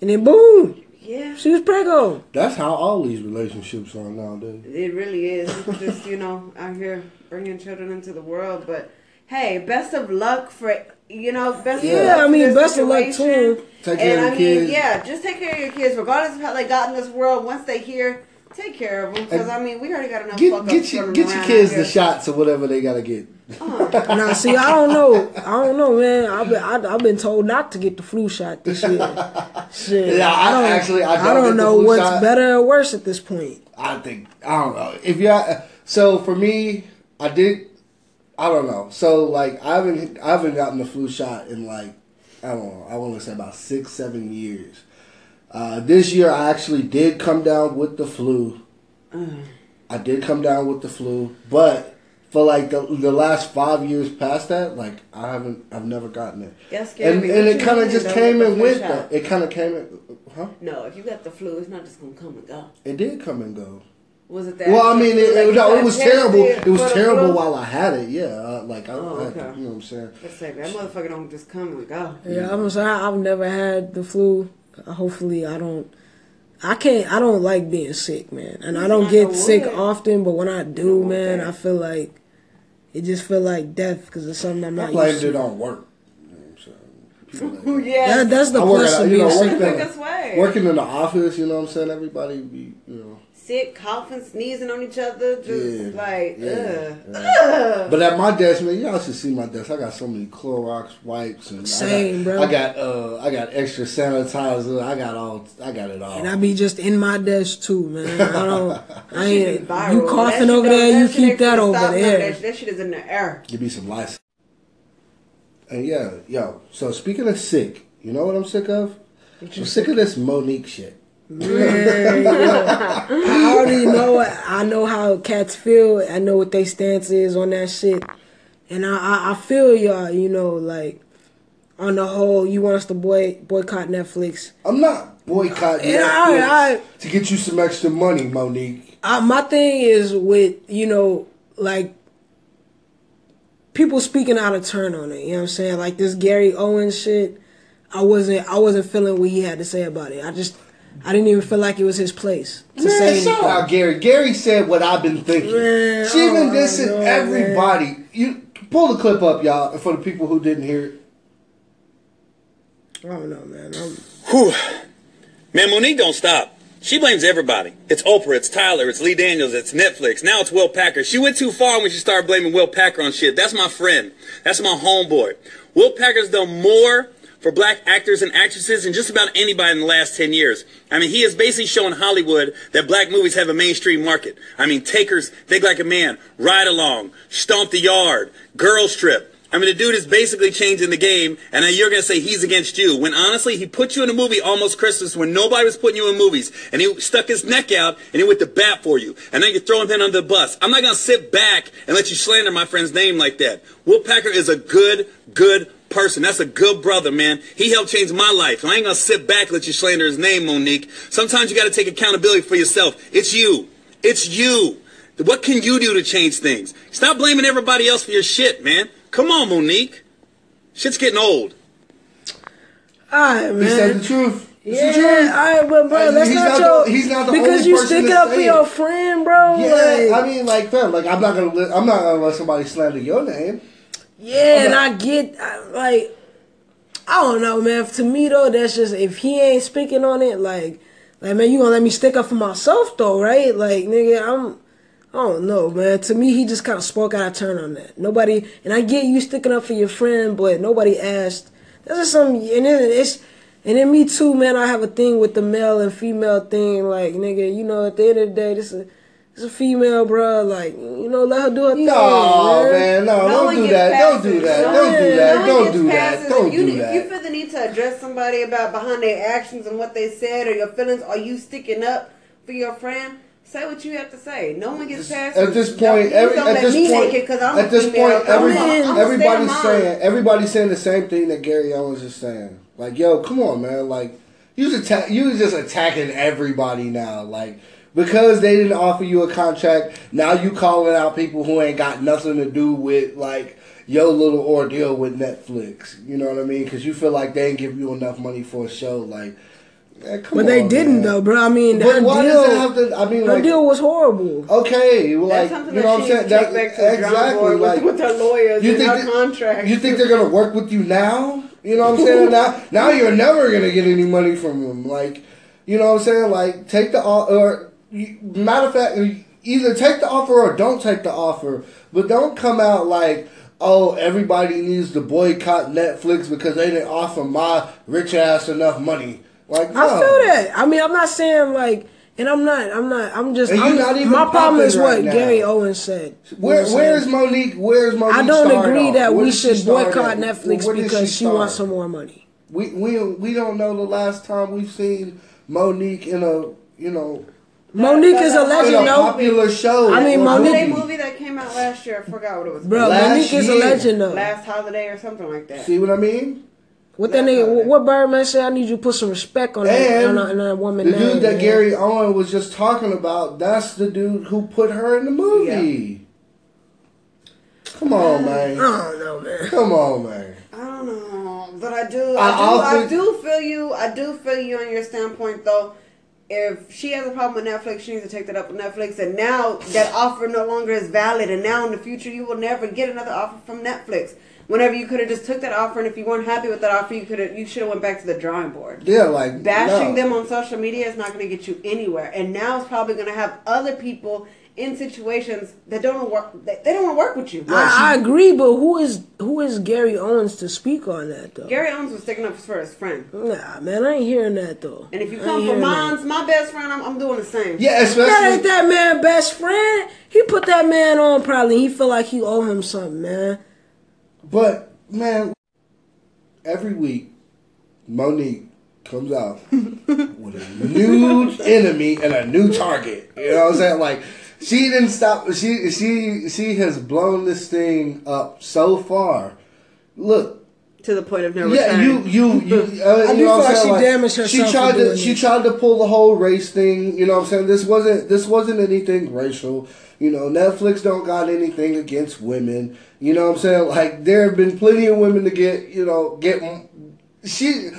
and then boom, yeah, she was preggo. That's how all these relationships are nowadays. it really is. People just you know out here bringing children into the world, but hey, best of luck for you know best. Yeah, of luck I mean, best of luck to him. Take care and of I mean, kids. yeah, just take care of your kids, regardless of how they got in this world. Once they here, take care of them because I mean, we already got enough. Get fuck get ups your get your kids the shots or whatever they gotta get. Uh-huh. (laughs) Now, see, I don't know, I don't know, man. I've been, I, I've been told not to get the flu shot this year. (laughs) Shit, Yeah, I- don't actually, I don't I don't know what's shot. better or worse at this point. I think I don't know if you. So for me, I did. I don't know. So like I haven't I haven't gotten the flu shot in like I don't know. I want to say about six seven years. Uh, this year I actually did come down with the flu. I did come down with the flu, but for like the the last five years past that, like I haven't I've never gotten it. That scared And and it kind of just came and went. Though. It kind of came and huh? No, if you got the flu, it's not just gonna come and go. It did come and go. Was it that? Well, I mean, it, Like, it, no, it was terrible. It was terrible flu? while I had it. Yeah, uh, like I, Oh, I had to- okay. you know what I'm saying. Let's say that motherfucker don't just come and go. Yeah, I'm sorry, I've never had the flu. Hopefully, I don't. I can't. I don't like being sick, man, and I don't get sick often. But when I do, man, I feel like it just feel like death because it's something I'm I not blamed used it to. on work. You know what I'm saying? (laughs) Like- Yeah. That, that's the I work plus at- of you being know, sick. working way. Working in the office, you know what I'm saying? Everybody be, you know. Sick, coughing, sneezing on each other, just Yeah, like, yeah, ugh. But at my desk, man, y'all should see my desk. I got so many Clorox wipes and Same, I got, bro. I got uh I got extra sanitizer. I got all I got it all. And I be just in my desk too, man. I don't. (laughs) I ain't. Viral. You coughing shit over there, you keep that over stop none of there. That, that shit is in the air. Give me some lice. And yeah, yo. So speaking of sick, you know what I'm sick of? I'm sick of this Monique shit. Man. I already know. I know how cats feel. I know what their stance is on that shit, and I, I, I feel y'all. You know, like on the whole, you want us to boy boycott Netflix. I'm not boycotting Yeah, Netflix I- I- to get you some extra money, Monique. I, my thing is with you know like people speaking out of turn on it. You know what I'm saying? Like this Gary Owens shit. I wasn't I wasn't feeling what he had to say about it. I just I didn't even feel like it was his place to Man, say shout out Gary. Gary said what I've been thinking. Man, she been oh, dissing no, everybody. You pull the clip up, y'all, for the people who didn't hear it. I don't know, man. I'm, Whew. Man, Monique don't stop. She blames everybody. It's Oprah, it's Tyler, it's Lee Daniels, it's Netflix. Now it's Will Packer. She went too far when she started blaming Will Packer on shit. That's my friend. That's my homeboy. Will Packer's done more for black actors and actresses and just about anybody in the last 10 years. I mean, he has basically shown Hollywood that black movies have a mainstream market. I mean, Takers, Think Like a Man, Ride Along, Stomp the Yard, Girls Trip. I mean, the dude is basically changing the game, and then you're going to say he's against you. When honestly, he put you in a movie almost Christmas when nobody was putting you in movies, and he stuck his neck out and he went to bat for you. And then you throw him under the bus. I'm not going to sit back and let you slander my friend's name like that. Will Packer is a good, good person. That's a good brother, man. He helped change my life. And I ain't going to sit back and let you slander his name, Monique. Sometimes you got to take accountability for yourself. It's you. It's you. What can you do to change things? Stop blaming everybody else for your shit, man. Come on, Monique. Shit's getting old. all right, man. He said man. the truth. It's Yeah, the truth. all right, but bro, Uh, that's he's not, not your. he's not the because only you person stick up for your friend, bro. Yeah, like, I mean, like, fam, like, I'm not gonna, let, I'm not gonna let somebody slander your name. Yeah, and I get I- like I don't know, man. To me though, that's just if he ain't speaking on it, like, like man, you gonna let me stick up for myself though, right? Like, nigga, I'm. I don't know, man. To me, he just kind of spoke out of turn on that. Nobody, and I get you sticking up for your friend, but nobody asked. That's just some, and then it's, and then me too, man. I have a thing with the male and female thing. Like, nigga, you know, at the end of the day, this is, this a female, bro. Like, you know, let her do her thing. No, man. man, no, No don't do gets that. Don't do that. No Don't do that. one Don't do that. it. Don't you, do If you feel the need to address somebody about behind their actions and what they said or your feelings, are you sticking up for your friend? Say what you have to say. No one gets past At this point, please every, at this point, make I'm at this point, every, a- I'm a stay of everybody's saying, everybody's saying the same thing that Gary Owens is saying. Like, yo, come on, man. Like, you was attack, you just attacking everybody now. Like, because they didn't offer you a contract, now you calling out people who ain't got nothing to do with like your little ordeal with Netflix. You know what I mean? Because you feel like they ain't give you enough money for a show. Like, man, come But they didn't man. though, bro. I mean, But why deal, does it have to? I mean, her like, deal was horrible. Okay, well, like you know what I'm saying. That, take back to the drawing exactly. board Like with, with her lawyers you and think her contract. you think they're gonna work with you now? You know what I'm saying? now, now you're never gonna get any money from them. Like, you know what I'm saying? Like, take the or you- matter of fact, either take the offer or don't take the offer. But don't come out like, oh, everybody needs to boycott Netflix because they didn't offer my rich ass enough money. Like, no. I feel that. I mean, I'm not saying like, and I'm not. I'm not. I'm just. I'm, not even my problem is what now. Gary Owens said. Where, where's? Monique? Where's Monique? I don't agree off? that Where we should boycott at? Netflix Where because she wants some more money. We we we don't know the last time we've seen Monique in a you know Monique is a that- legend, in a though. popular show. I mean, or Monique- holiday movie that came out last year. I forgot what it was. Bro, Last Monique is a legend though. Last holiday or something like that. See what I mean? what that Last nigga? holiday. What Birdman said? I need you to put some respect on that, on, on that woman the name. dude that man. Gary Owen was just talking about, that's the dude who put her in the movie. Come on, man. I man. don't know, man. Come on, man. I don't know. But I do, I I, do, also- I do feel you. I do feel you on your standpoint, though. If she has a problem with Netflix, she needs to take that up with Netflix. And now that offer no longer is valid, and now in the future you will never get another offer from Netflix. Whenever you could have just took that offer, and if you weren't happy with that offer, you could have, you should have went back to the drawing board. Yeah, like Bashing no. them on social media is not going to get you anywhere. And now it's probably going to have other people in situations that don't work. They they don't want to work with you. I, I agree, but who is who is Gary Owens to speak on that though? Gary Owens was sticking up for his friend. Nah, man, I ain't hearing that though. And if you come ain't from mine's my best friend, I'm, I'm doing the same. Yeah, especially That especially ain't that man best friend. He put that man on probably. He feel like he owe him something, man. But man, every week Monique comes out (laughs) with a new enemy and a new target. You know what I'm saying? Like she didn't stop. She she she has blown this thing up so far. Look, To the point of no yeah, return. you you you. (laughs) Uh, I you do know feel I'm like she damaged herself She tried to she this. tried to pull the whole race thing. You know what I'm saying? This wasn't this wasn't anything racial. You know, Netflix don't got anything against women. You know what I'm saying? Like there have been plenty of women to get you know get she.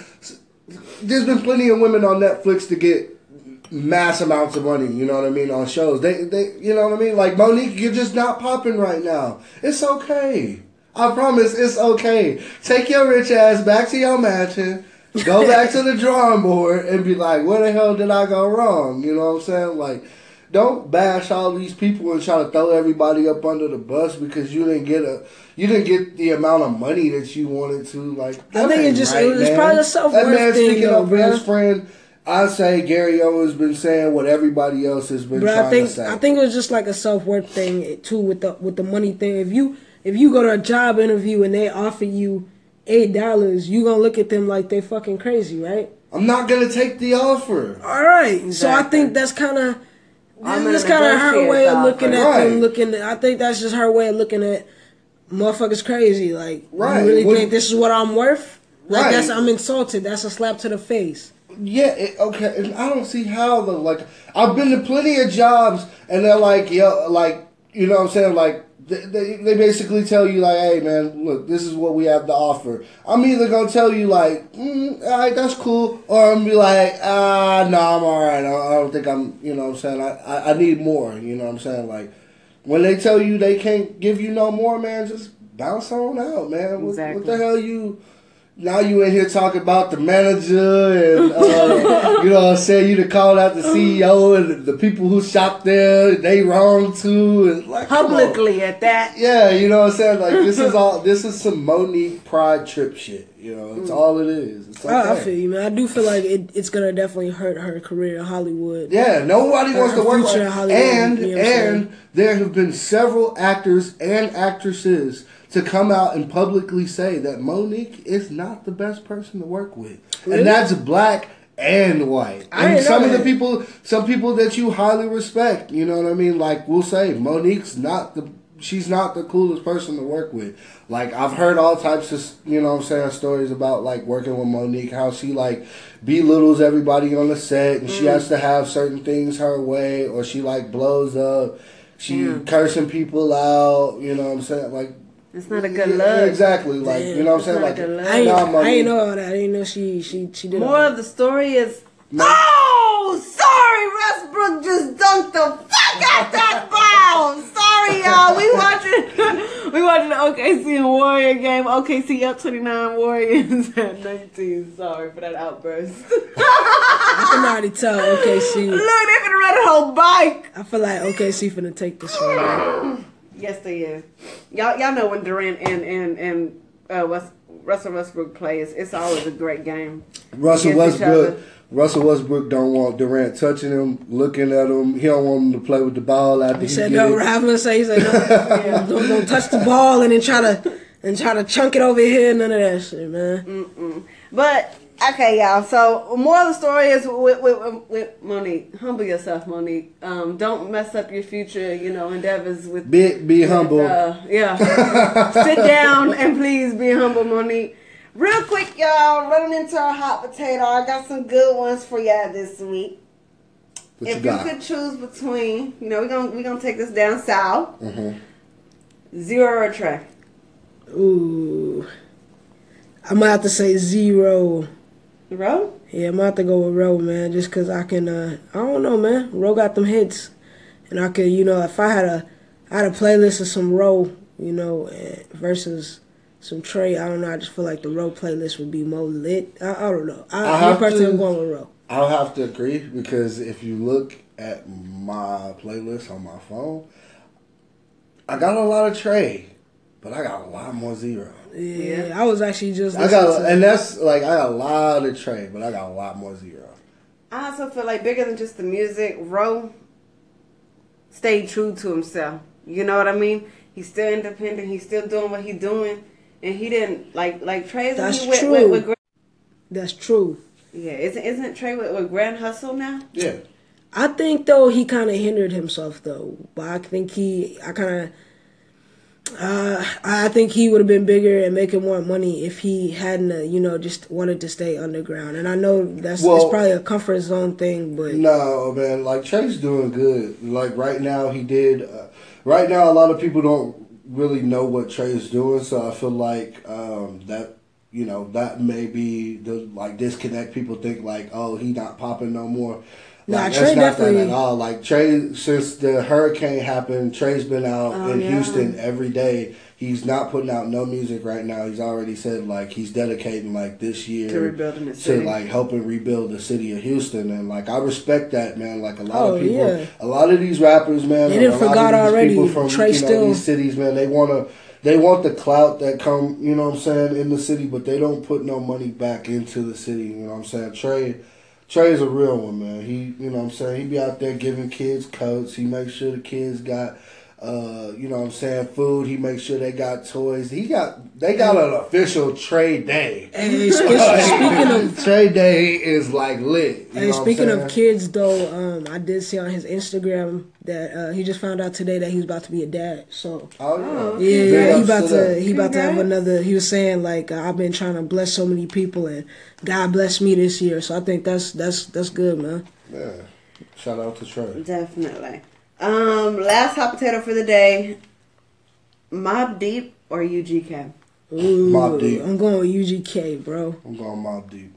There's been plenty of women on Netflix to get mass amounts of money. You know what I mean on shows. They they you know what I mean. Like Monique, you're just not popping right now. It's okay. I promise it's okay. Take your rich ass back to your mansion. Go (laughs) back to the drawing board and be like, where the hell did I go wrong? You know what I'm saying? Like, don't bash all these people and try to throw everybody up under the bus because you didn't get a you didn't get the amount of money that you wanted to. Like, I that think it just- right, it was man. probably a self-worth That man thing, sticking though, up for his friend. I say Gary Owens been saying what everybody else has been But trying I think to say. I think it was just like a self worth thing eh, too with the with the money thing. If you if you go to a job interview and they offer you eight dollars, you gonna look at them like they fucking crazy, right? I'm not gonna take the offer. All right. So I think that's kind of I'm that's kind of her way of looking offer. at them. Looking, at, I think that's just her way of looking at motherfuckers crazy. Like, Right. you really What- think this is what I'm worth? Like Right. that's I'm insulted. That's a slap to the face. Yeah, it, okay. And I don't see how though. Like I've been to plenty of jobs, and they're like, yo, like you know what I'm saying, like. They, they, they basically tell you like, hey man, look, this is what we have to offer. I'm either gonna tell you like, mm, all right, that's cool, or I'm gonna be like, ah, no, I'm all right. I, I don't think I'm, you know what I'm saying. I, I, I need more. You know what I'm saying. Like when they tell you they can't give you no more, man, just bounce on out, man. What, Exactly. what the hell you? Now you in here talking about the manager and uh, you know what I'm saying you to call out the CEO and the people who shop there they wrong too and like. Publicly at that. Yeah, you know what I'm saying? Like this is all this is some Monique pride trip shit. You know, it's all it is. It's okay. I, I feel you, man. I do feel like it, it's gonna definitely hurt her career in Hollywood. Yeah, nobody wants Her to work future with in Hollywood, And you know what I'm saying? and there have been several actors and actresses to come out and publicly say that Monique is not the best person to work with, Really? and that's black and white. I and some of the people, some people that you highly respect, you know what I mean, like we'll say Monique's not the. She's not the coolest person to work with. Like I've heard all types of, you know what I'm saying, stories about like working with Monique, how she like belittles everybody on the set and she Mm. has to have certain things her way or she like blows up. She Mm. cursing people out, you know what I'm saying? Like It's not a good yeah, look. Exactly. Like, Damn. you know what I'm saying? not Like a good look. I ain't, nah, I ain't know all that. I didn't know she she she did. More of the story is. No. Oh, sorry, Westbrook just dunked the fuck out that ball. Sorry, y'all. We watching, (laughs) we watching the OKC and Warrior game. OKC up twenty nine, Warriors (laughs) at nineteen. Sorry for that outburst. I can already tell OKC. (laughs) Look, they finna run a whole bike. I feel like OKC finna take this one. Man. Yes, they is. Y'all, y'all know when Durant and and and uh, West, Russell Westbrook plays, it's always a great game. Russell Westbrook. Russell Westbrook don't want Durant touching him, looking at him. He don't want him to play with the ball after He he, said get no. it. Ravlin said he said no, don't, don't touch the ball and then try to and try to chunk it over here. None of that shit, man. But okay, y'all. So more of the story is with, with, with Monique. Humble yourself, Monique. Um, don't mess up your future, you know, endeavors with. Be be with, humble. Uh, yeah. (laughs) Sit down and please be humble, Monique. Real quick, y'all. Running into our hot potato. I got some good ones for y'all this week. what if you you, could choose between, you know, we're gonna we're gonna take this down south. Mhm. Z-Ro or Trae. Ooh, I might have to say Z-Ro. Ro? Yeah, I'm gonna have to go with Ro, man, just cause I can. Uh, I don't know, man. Ro got them hits, and I could, you know, if I had a, I had a playlist of some Ro, you know, versus some Trae. I don't know. I just feel like the Ro playlist would be more lit. I, I don't know. I, I I have personally to- am going with Ro. I'll have to agree because if you look at my playlist on my phone, I got a lot of Trae, but I got a lot more Z-Ro. Yeah, I was actually just. I got, to- and that's like I got a lot of Trae, but I got a lot more Z-Ro. I also feel like bigger than just the music, Ro stayed true to himself. You know what I mean? He's still independent. He's still doing what he's doing, and he didn't like like Trae's. That's he went true. With, with, Gra- That's true. yeah, isn't isn't Trae with, with Grand Hustle now? Yeah, I think though he kind of hindered himself though, but I think he, I kind of, uh, I think he would have been bigger and making more money if he hadn't, uh, you know, just wanted to stay underground. And I know that's Well- it's probably a comfort zone thing, but no man, like Chase doing good. Like right now, he did. Uh, right now, a lot of people don't really know what Trae's doing, so I feel like um, that. You know that may be the like disconnect. People think like, oh, he not popping no more. Nah, Like, Trae that's not that definitely- at all. Like Trae, since the hurricane happened, Trae's been out Oh, in yeah. Houston every day. He's not putting out no music right now. He's already said like he's dedicating like this year To rebuilding the to like helping rebuild the city of Houston, and like I respect that man. Like a lot Oh, of people, yeah. a lot of these rappers, man, They and done a lot forgot of these already. people from Trae you know still- these cities, man. They wanna. They want the clout that come, you know what I'm saying, in the city, but they don't put no money back into the city, you know what I'm saying? Trae Trae is a real one, man. He, you know what I'm saying, he be out there giving kids coats. He makes sure the kids got, uh, you know what I'm saying, food. He makes sure they got toys. He got, they got an official Trae Day. hey, spe- speaking of (laughs) Trae Day is like lit. You know Hey, what I'm speaking of kids, though, um, I did see on his Instagram that uh, he just found out today that he's about to be a dad. So Oh, yeah, Big yeah, he about to he about to have another. He was saying like uh, I've been trying to bless so many people, and God bless me this year. So I think that's that's that's good, man. Yeah. Shout out to Trae. Definitely. Um, last hot potato for the day: Mobb Deep or UGK? Ooh, Mobb Deep. I'm going with UGK, bro. I'm going Mobb Deep.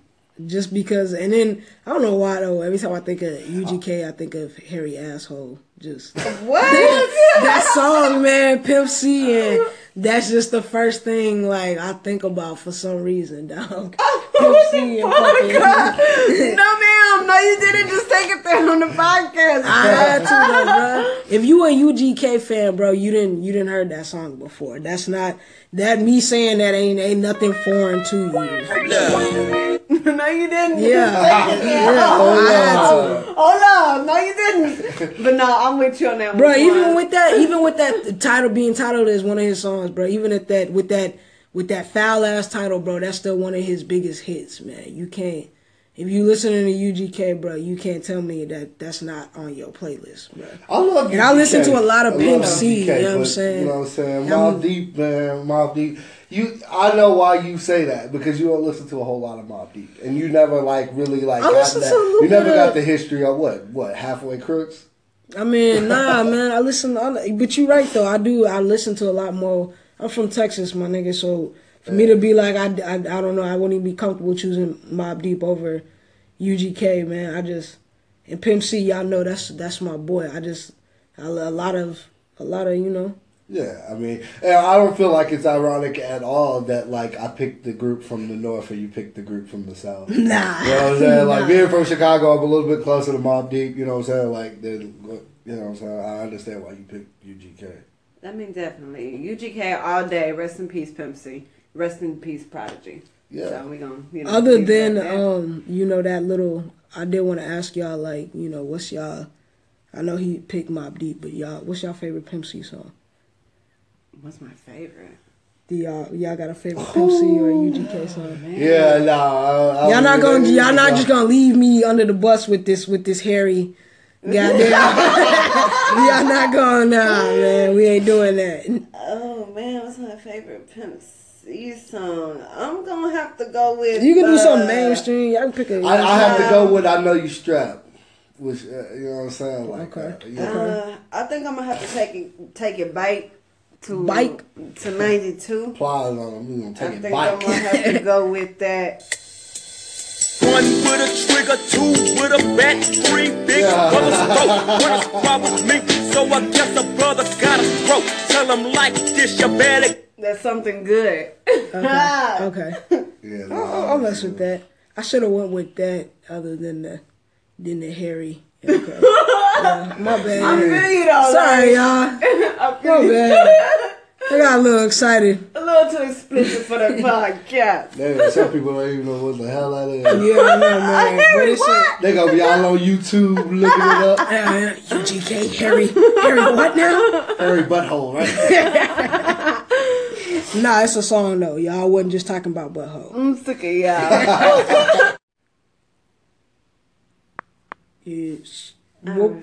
Just because, and then I don't know why though. Every time I think of UGK, I think of hairy asshole. Just What? (laughs) that song, man, Pimp C, and that's just the first thing like I think about for some reason, (laughs) dog. Oh, Pimp C and fucking. no, ma'am. No, you didn't. Just take it there on the podcast. I had to though, bro. If you a UGK fan, bro, you didn't you didn't heard that song before. That's not that me saying that ain't ain't nothing foreign to you. No, you didn't. Yeah, Take it there. yeah, I had. Hold on. No, you didn't. But no, I'm with you on that bro. one. Even with that, even with that (laughs) title being titled as one of his songs, bro. Even at that, with that, with that foul ass title, bro. That's still one of his biggest hits, man. You can't. If you listening to UGK, bro, you can't tell me that that's not on your playlist, bro. I love And I listen to a lot of I Pimp love C, you know what I'm saying? You know what I'm saying? I'm- Mobb Deep, man. Mobb Deep. You, I know why you say that because you don't listen to a whole lot of Mobb Deep, and you never like really like I listen that. to a little you never bit got of- the history of what what halfway crooks. I mean, nah, (laughs) man. I listen, I, but you're right though. I do. I listen to a lot more. I'm from Texas, my nigga. So for me to be like, I, I, I don't know. I wouldn't even be comfortable choosing Mobb Deep over UGK, man. I just and Pimp C, y'all know that's that's my boy. I just I, a lot of a lot of you know. Yeah, I mean, and I don't feel like it's ironic at all that like I picked the group from the north and you picked the group from the south. (laughs) Nah, You know what I'm saying? Like being from Chicago, I'm a little bit closer to Mobb Deep. You know what I'm saying? Like then, you know what I'm saying? I understand why you picked UGK. I mean, definitely. UGK all day. Rest in peace, Pimp C. Rest in peace, Prodigy. Yeah. So we gonna, you know. Other than it at that. um, you know that little, I did want to ask y'all like, you know, what's y'all? I know he picked Mobb Deep, but y'all, what's y'all favorite Pimp C song? What's my favorite? Do y'all y'all got a favorite Pimp C or UGK song? Yeah, no, I, I Y'all not gonna y'all not just gonna leave me under the bus with this with this hairy goddamn. (laughs) y'all not going nah, man. We ain't doing that. Oh man, what's my favorite Pimp C song? I'm gonna have to go with. You can do uh, something mainstream. Y'all can pick a. I, I have to go with I know you Strap," which uh, you know what I'm saying. Like, Okay. uh, yeah. Uh, I think I'm gonna have to take it, take it back to Bike. to ninety two. Plies on them. We gonna I it think I'm gonna have to go (laughs) with that. One with a trigger, two with a bat, three big Yeah. brothers broke. What is wrong with me? So I guess a brother got a throat. Tell him like this, you better. That's something good. Okay. (laughs) Yeah, I'll, I'll mess with that. I should have went with that other than the than the hairy. Okay. (laughs) Yeah, my I bad. feel you though. Sorry, y'all. I feel My I got a little excited. A little too explicit for the podcast. (laughs) Man, some people don't even know what the hell that is. Yeah, I know, man. (laughs) But it's They gonna be all on YouTube looking it up. (laughs) uh, UGK Harry Harry what now? Harry butthole, right? Nah, it's a song though. Y'all wasn't just talking about butthole. I'm sick of y'all. Yes. Whoop.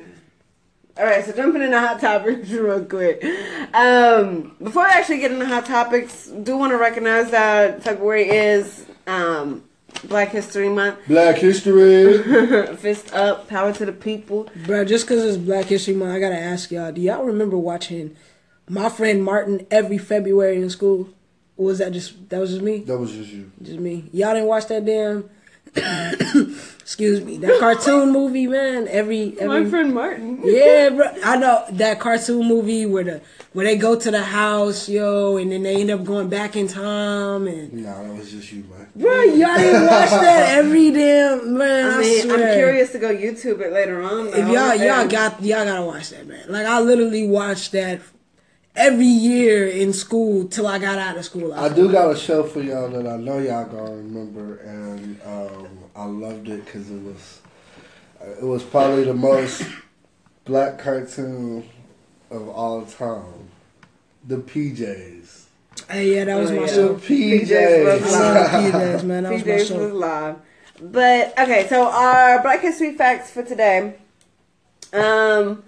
All right, so jumping into hot topics (laughs) real quick. Um, before I actually get into hot topics, do want to recognize that February is um, Black History Month. Black history. (laughs) Fist up, power to the people. Bro, just because it's Black History Month, I gotta ask y'all: Do y'all remember watching My Friend Martin every February in school? Or was that just that was just me? That was just you. Just me. Y'all didn't watch that damn. (coughs) excuse me, that cartoon movie, man. Every every My friend Martin. yeah, bro. I know that cartoon movie where the where they go to the house, yo, and then they end up going back in time, and Nah, that was just you, man. bro, y'all didn't watch that every damn man. I, I mean, swear. I'm curious to go YouTube it later on. If y'all y'all got y'all gotta watch that, man. Like I literally watched that every year in school till I got out of school. I do got a show for y'all that I know y'all gonna remember, and um, I loved it because it was it was probably the most black cartoon of all time. The PJs. Hey, yeah, that was Oh, my yeah. The show. PJs was PJs. PJs, man. That was my PJs was show. live. But okay, so our Black History facts for today. Um,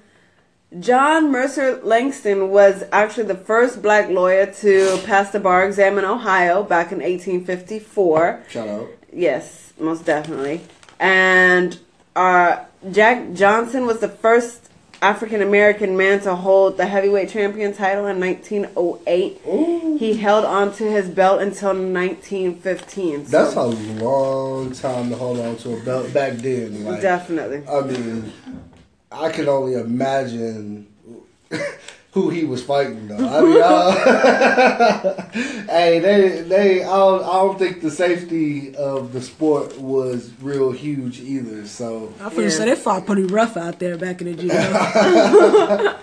John Mercer Langston was actually the first black lawyer to pass the bar exam in Ohio back in 1854. Shout out. Yes, most definitely. And uh, Jack Johnson was the first African American man to hold the heavyweight champion title in 1908. He held on to his belt until 1915. so- That's a long time to hold on to a belt back then. Like, definitely. I mean, I can only imagine who he was fighting though. I mean, uh, (laughs) (laughs) hey, they they I don't, I don't think the safety of the sport was real huge either. So I feel Yeah. say they fought pretty rough out there back in the day. (laughs)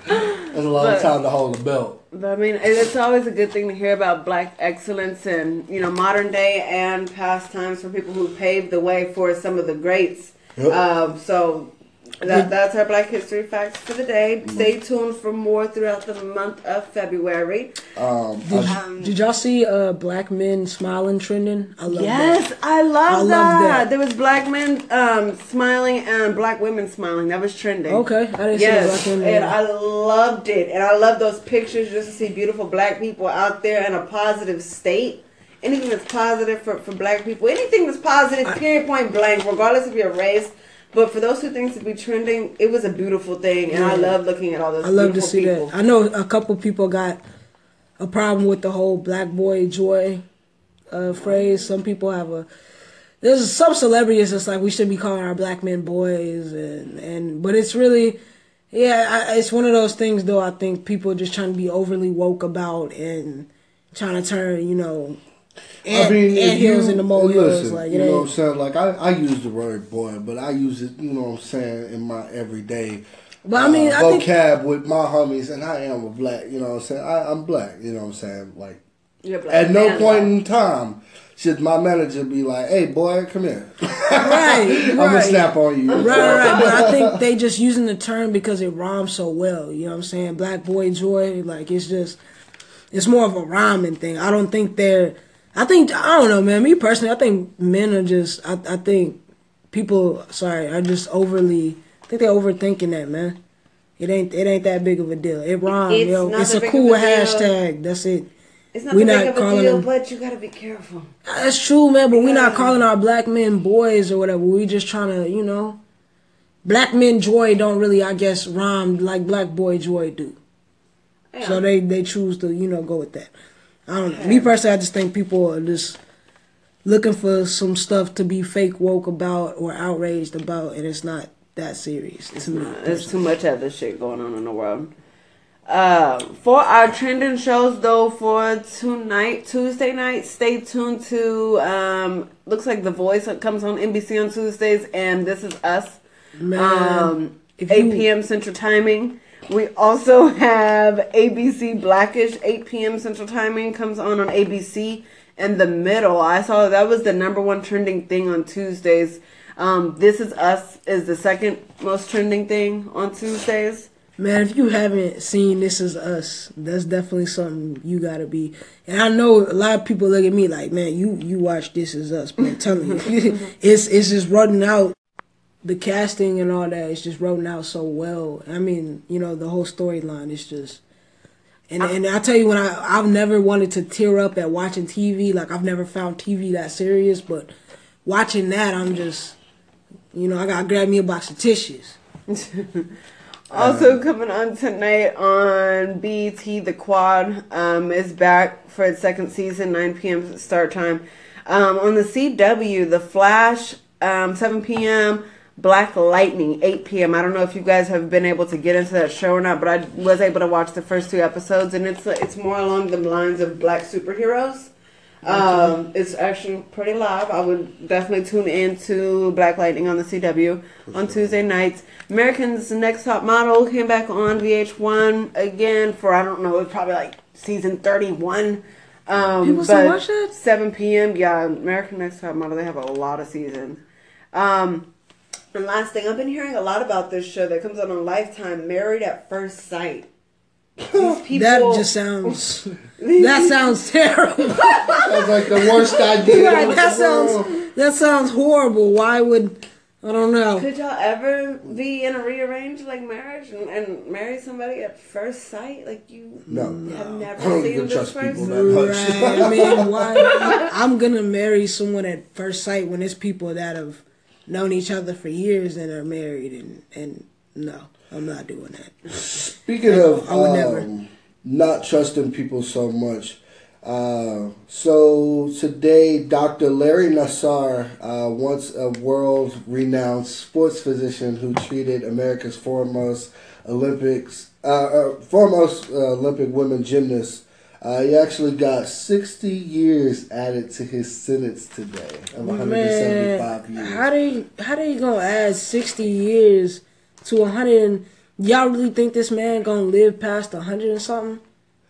that's a long But- time to hold a belt. But I mean, it's always a good thing to hear about black excellence and you know modern day and past times for people who paved the way for some of the greats. Yep. Um, so that, that's our Black History facts for the day. Stay tuned for more throughout the month of February. Um, Did, I- you, did y'all see uh, black men smiling trending? I love Yes, that. I love, I love that. that. There was black men um, smiling and black women smiling. That was trending. Okay, I didn't see Yes, black men. and I loved it, and I love those pictures just to see beautiful black people out there in a positive state. Anything that's positive for, for black people, anything that's positive, period, point blank, regardless of your race. But for those two things to be trending, it was a beautiful thing, and I love looking at all those. I love to see people. that. I know a couple people got a problem with the whole black boy joy uh, phrase. Some people have a. There's some celebrities that's like we should be calling our black men boys, and and but it's really, yeah, I, it's one of those things though. I think people are just trying to be overly woke about and trying to turn you know, ant, I mean, ant if hills you- into molehills. listen, Like you know what I'm saying? Like I, I use the word boy, but I use it, you know what I'm saying, in my everyday But I mean, uh, I think vocab with my homies, and I am a black. You know what I'm saying? I, I'm black. You know what I'm saying? Like You're black. at no Man, point in time should my manager be like, "Hey, boy, come here. (laughs) right, right. I'm gonna snap on you." Right, right, right. But I think (laughs) they just using the term because it rhymes so well. You know what I'm saying? Black boy joy. Like it's just, it's more of a rhyming thing. I don't think they're. I think I don't know, man. Me personally, I think men are just. I, I think people. Sorry, are just overly. I think they're overthinking that, man. It ain't. It ain't that big of a deal. It rhymes, It's yo. It's a cool a hashtag. That's it. It's not We that not big of a calling deal, them- but you gotta be careful. That's true, man. But we're not calling our black men boys or whatever. We just trying to, you know, black men joy don't really, I guess, rhyme like black boy joy do. So they they choose to you know go with that. I don't know. Me personally, I just think people are just looking for some stuff to be fake woke about or outraged about, and it's not that serious. It's not. There's too much other shit going on in the world. Uh, for our trending shows though, for tonight, Tuesday night, stay tuned to um, looks like The Voice comes on NBC on Tuesdays, and This Is Us, Man, um, 8 you- p.m. Central Timing. We also have ABC Blackish, 8 p.m. Central Timing comes on on ABC. In the middle, I saw that was the number one trending thing on Tuesdays. Um, this is Us is the second most trending thing on Tuesdays. Man, if you haven't seen This Is Us, that's definitely something you gotta be. And I know a lot of people look at me like, man, you you watch This Is Us, but I'm telling you, (laughs) it's it's just running out. The casting and all that is just written out so well. I mean, you know, the whole storyline is just. And and I tell you, when I I've never wanted to tear up at watching TV. Like I've never found TV that serious, but watching that, I'm just, you know, I gotta grab me a box of tissues. (laughs) Also coming on tonight on BET, The Quad um, is back for its second season, 9 p.m. start time. Um, on the CW, The Flash, um, 7 p.m. Black Lightning, 8 p.m. I don't know if you guys have been able to get into that show or not, but I was able to watch the first two episodes, and it's it's more along the lines of black superheroes. Um, it's actually pretty live. I would definitely tune in to Black Lightning on the CW on Tuesday nights. American's Next Top Model came back on VH1 again for I don't know, it's probably like season 31. Um, People still watch that? 7 p.m. Yeah, American Next Top Model. They have a lot of seasons. Um, and last thing, I've been hearing a lot about this show that comes out on Lifetime, Married at First Sight. These (gasps) people, That just sounds. (laughs) that sounds terrible. (laughs) Sounds like the worst idea. (laughs) Right, in that the world. sounds. That sounds horrible. Why would? I don't know. Could y'all ever be in a rearranged like marriage and, and marry somebody at first sight? Like you No. have never I don't seen even this trust people person? that much. Right. I mean, why? I'm gonna marry someone at first sight when it's people that have known each other for years and are married, and and no, I'm not doing that. Speaking of I would never. um, not trusting people so much, uh, so today Dr. Larry Nassar, uh, once a world-renowned sports physician who treated America's foremost Olympics, uh, uh, foremost uh, Olympic women gymnasts, uh, he actually got 60 years added to his sentence today of 175 Man, years. how they how they gonna add 60 years to 100? And, y'all really think this man gonna live past 100 and something?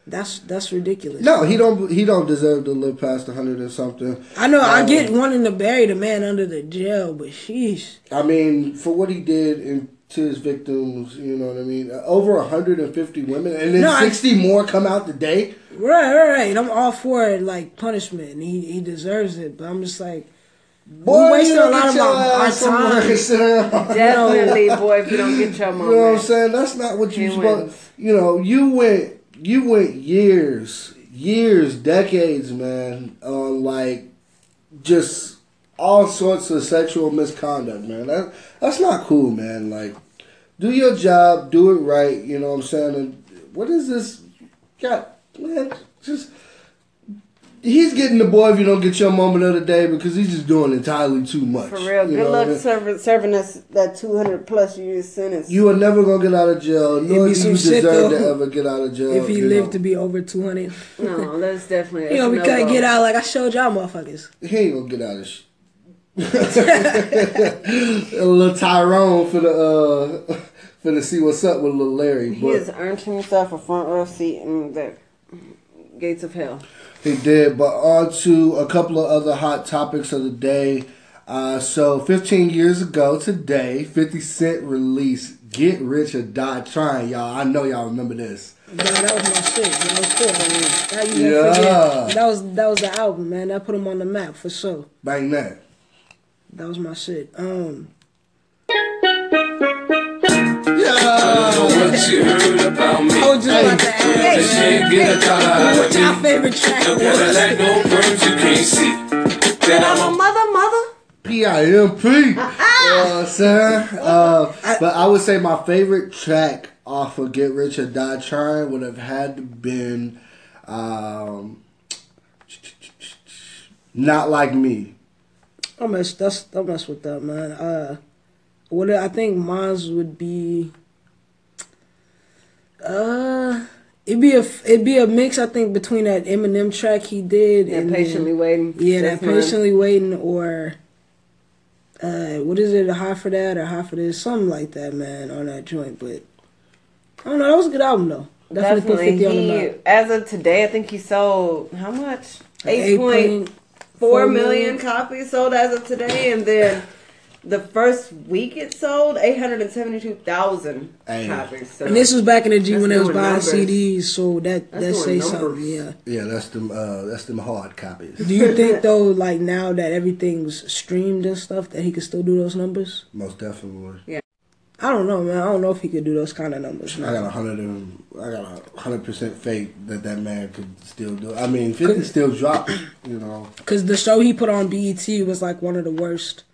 That's that's ridiculous. no, he don't. He don't deserve to live past 100 and something. I know I Um, get wanting to bury the man under the jail, but sheesh. I mean, for what he did in, to his victims, you know what I mean? Uh, Over 150 women, and then No, I- 60 more come out today. Right, right, right. I'm all for like punishment. and He he deserves it, but I'm just like Boy, wasting you a lot of your our- our ass somewhere time. and. (laughs) Definitely, boy, if you don't get your You know what I'm saying? That's not what you He supposed. You know, you went, you went years, years, decades, man, on like just all sorts of sexual misconduct, man. That that's not cool, man. Like, do your job, do it right. You know what I'm saying? And what is this? God, man, just. He's getting the boy if you don't get your moment of the day because he's just doing entirely too much. For real, You good know what I luck mean? serving, serving us that 200 plus years sentence. You are never gonna get out of jail, nor be do some you shit, deserve to ever get out of jail. if he lived know. to be over 200, no, that's definitely. (laughs) you know, we that's couldn't get out like I showed y'all motherfuckers. he ain't gonna get out of shit. A (laughs) little Tyrone for the uh (laughs) for to see what's up with little Larry, He but has earned himself a front row seat in the gates of hell. he did. But on to a couple of other hot topics of the day. Uh, so 15 years ago today, 50 Cent released "Get Rich or Die Trying." Y'all, I know y'all remember this. Man, that was my shit. Man. That was cool. Man. How you Yeah. forget? That was that was the album, man. That put him on the map for sure. Bang that. That was my shit. Um, What you heard about me? I was just about to ask, Shit, get a dollar out what of your favorite track No was? Cadillac, no perms you can't see. Then I'm a Mother, mother. P I M P. know what I'm saying? Uh, but I would say my favorite track off of Get Rich or Die Trying would have had to been um, Not Like Me. I mess that's I mess with that man. Uh, what I think mine's would be. Uh, it'd be a it'd be a mix. I think between that Eminem track he did Yeah, and patiently then- waiting. Yeah, that mine. patiently waiting or. Uh, what is it? A high for that or high for this? Something like that, man, on that joint. But I don't know. That was a good album though. Definitely, Definitely. fifty on the He, as of today, I think he sold how much? Eight Eight point point four four million million. copies sold as of today, and then the first week it sold eight hundred and seventy-two thousand Hey. copies. So And this was back in the G when they was buying numbers. CDs, so that That's that say doing something. Yeah. Yeah, that's them. Uh, that's them hard copies. Do you think though, like now that everything's streamed and stuff, that he could still do those numbers? Most definitely. I don't know, man. I don't know if he could do those kind of numbers. I got a hundred and I got a hundred percent faith that that man could still do. it. I mean, Fifty still dropped. You know, Cause the show he put on BET was like one of the worst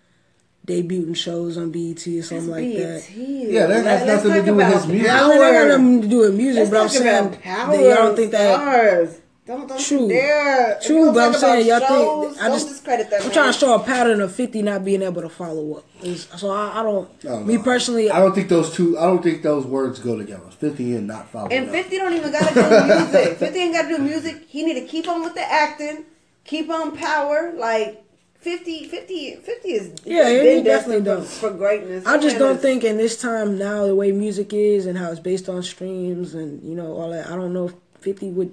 debuting shows on BET or something like that. Yeah, that has nothing to do with his music. I mean, that got nothing to do with music, Let's but I'm talk saying about power that y'all don't think that. stars. Don't, don't True. dare. True, but I'm saying y'all about think I don't just discredit that I'm man. trying to show a pattern of 50 not being able to follow up. It's- So I, I don't. No, me no. personally, I don't think those two. I don't think those words go together. Fifty and not following up. And up. 50 don't even gotta do music. (laughs) 50 ain't gotta do music. He need to keep on with the acting, keep on power. Like 50, 50, 50 is Yeah, he been definitely destined does. for, for greatness. I just don't think in this time now the way music is and how it's based on streams and you know all that. I don't know if 50 would.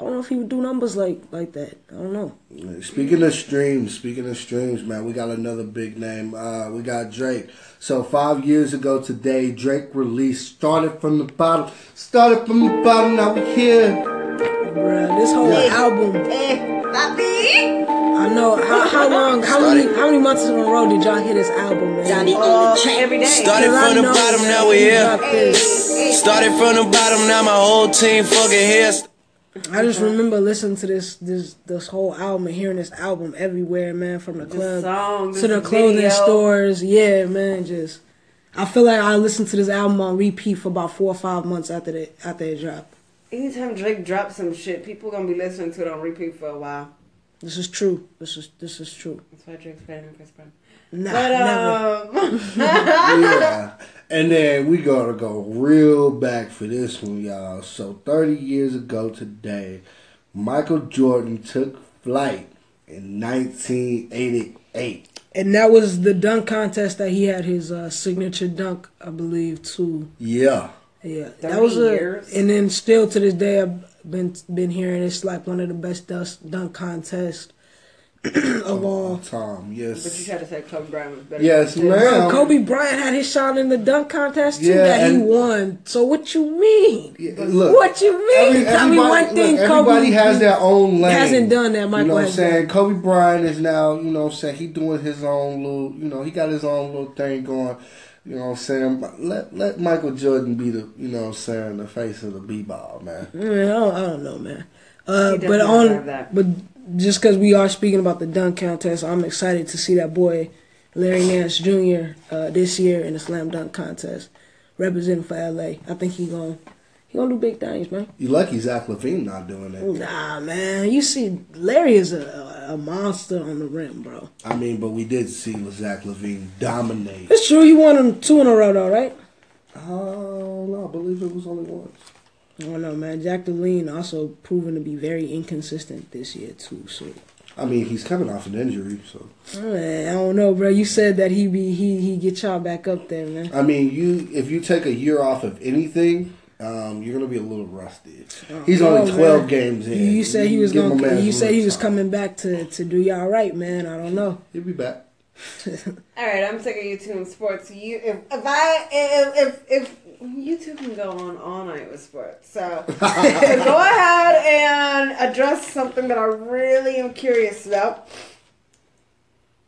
I don't know if he would do numbers like like that. I don't know. Speaking of streams, speaking of streams, man, we got another big name. Uh, we got Drake. So five years ago today, Drake released "Started from the Bottom." Started from the bottom, now we here. Bruh, this whole Yeah. album. Eh, papi. I know how, how long, how many, how many months in a row did y'all hear this album, man? Uh, every day. Started Cause I from the bottom, now we he here. Started from the bottom, now my whole team fucking here. I just remember listening to this this this whole album and hearing this album everywhere, man, from the club song, to the clothing video. stores. Yeah, man, just I feel like I listened to this album on repeat for about four or five months after the after it dropped. Anytime Drake drops some shit, people gonna be listening to it on repeat for a while. This is true. This is this is true. That's why Drake's better than Chris Brown. Nah, But never. um, (laughs) yeah. And then we gotta go real back for this one, y'all. So 30 years ago today, Michael Jordan took flight in 1988. And that was the dunk contest that he had his uh, signature dunk, I believe, too. Yeah. Yeah, that was a. years? And then still to this day, I've been been hearing it's like one of the best dust, dunk contests of all. Time, Yes. but you had to say Kobe Bryant was better. Yes, than ma'am. Bro, Kobe Bryant had his shot in the dunk contest too Yeah, that he won. So what you mean? Yeah, look, what you mean? Tell me everybody- one thing. look, Kobe everybody has their own lane. hasn't done that. Michael you know what I'm saying? done. Kobe Bryant is now, you know what I'm saying, he doing his own little, you know, he got his own little thing going. You know what I'm saying? Let let Michael Jordan be the, you know what I'm saying, the face of the b-ball, man. Mm, I, don't, I don't know, man. Uh, He but on that. but just because we are speaking about the dunk contest, I'm excited to see that boy Larry Nance Jr. Uh, this year in the slam dunk contest representing for LA. I think he gonna he gonna do big things, man. You lucky Zach LaVine not doing it. Nah, man. You see, Larry is a, a monster on the rim, bro. I mean, but we did see Zach LaVine dominate. It's true. He won them two in a row, though, right? Oh, no, I believe it was only once. I don't know, man. Zach LaVine also proven to be very inconsistent this year too. So I mean, he's coming off an injury, so. man, I don't know, bro. You said that he be he he get y'all back up there, man. I mean, you if you take a year off of anything, um, you're gonna be a little rusty. He's Oh, only twelve man. games You, in. you said he was Give gonna. You said he was time. coming back to to do y'all right, man. I don't know. He'll be back. (laughs) All right, I'm sick of YouTube and sports. You, if, if I, if, if, if YouTube can go on all night with sports, so, so (laughs) (laughs) go ahead and address something that I really am curious about.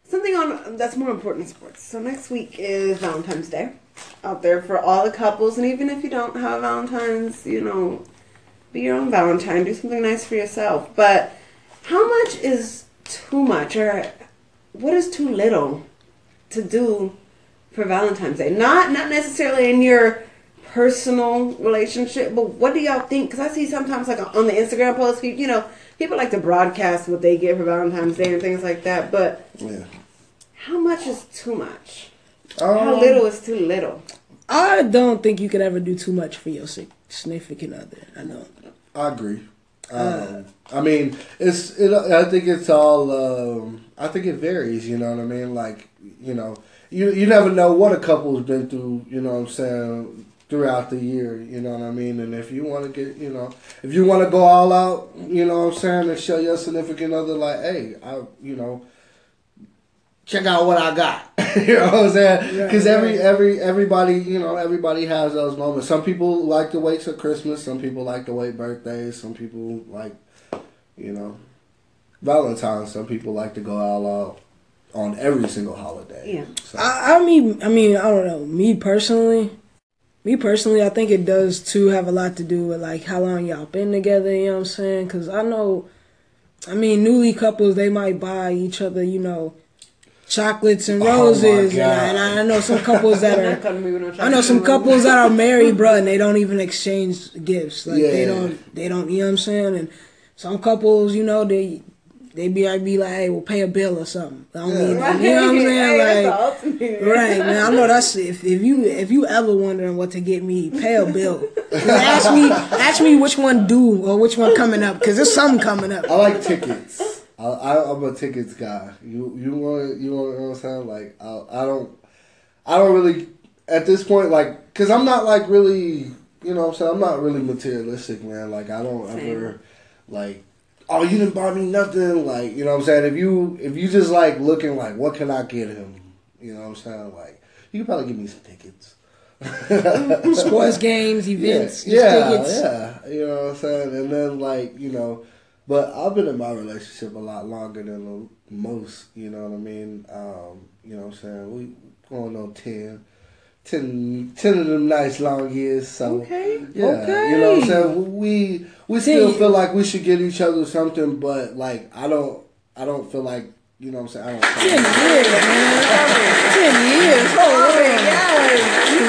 Something on that's more important in sports. So next week is Valentine's Day out there for all the couples, and even if you don't have Valentine's, you know, be your own Valentine. Do something nice for yourself. But how much is too much, or what is too little to do for Valentine's Day? Not not necessarily in your personal relationship, but what do y'all think? Because I see sometimes like on the Instagram posts, you know, people like to broadcast what they get for Valentine's Day and things like that. But Yeah. how much is too much? How Um, little is too little? I don't think you could ever do too much for your sig- significant other. I don't. I agree. Um, I mean, it's. It, I think it's all. Um, I think it varies. You know what I mean? Like, you know, you you never know what a couple's been through. You know what I'm saying? Throughout the year, you know what I mean. And if you want to get, you know, if you want to go all out, you know what I'm saying, and show your significant other, like, hey, I, you know, check out what I got. (laughs) you know what I'm saying? Yeah, Because every yeah. every everybody, you know, everybody has those moments. Some people like to wait till Christmas. Some people like to wait birthdays. Some people like, you know, Valentine's. Some people like to go all out on every single holiday. Yeah. So, I, I mean, I mean, I don't know. Me personally, me personally, I think it does too have a lot to do with like how long y'all been together. You know what I'm saying? Because I know, I mean, newly couples they might buy each other, you know, chocolates and roses, Oh my roses, and, I, God. and I know some couples that are. (laughs) coming to me with no I know some couples that are (laughs) married, bro, and they don't even exchange gifts. Like they Yeah. don't, they don't. You know what I'm saying? And some couples, you know, they they be I be like, hey, we'll pay a bill or something. I don't need, Right. you know what I'm (laughs) saying? Hey, like. Right, man. I know that's if, if you if you ever wondering what to get me, pay a bill. Ask me ask me which one due or which one coming up because there's something coming up. I like tickets. I, I, I'm a tickets guy. You you want you want you know what I'm saying? Like I, I don't I don't really at this point like because I'm not like really you know what I'm saying I'm not really materialistic man. Like I don't ever like oh you didn't buy me nothing like you know what I'm saying if you if you just like looking like what can I get him you know what I'm saying like you can probably give me some tickets. Sports games, (laughs) events, Yeah, yeah, tickets. yeah. You know what I'm saying? And then like, you know, but I've been in my relationship a lot longer than most, you know what I mean? Um, you know what I'm saying? We going on 10, 10, 10 of them nice long years, so Okay, yeah, okay. you know what I'm saying? We we still Ten- feel like we should get each other something, but like I don't I don't feel like you know what I'm saying? I don't Ten years, man. (laughs) Ten years. Oh,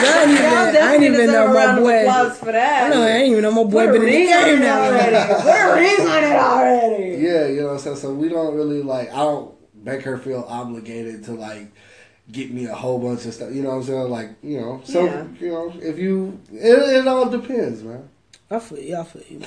I ain't even, I ain't even know my boy. For that. I know I ain't even know my boy Put a been in the game now. already. Put a ring on it already. Yeah, you know what I'm saying? So we don't really like I don't make her feel obligated to like get me a whole bunch of stuff. You know what I'm saying? Like, you know, so Yeah. you know, if you it, it all depends, man. I feel you. I feel you.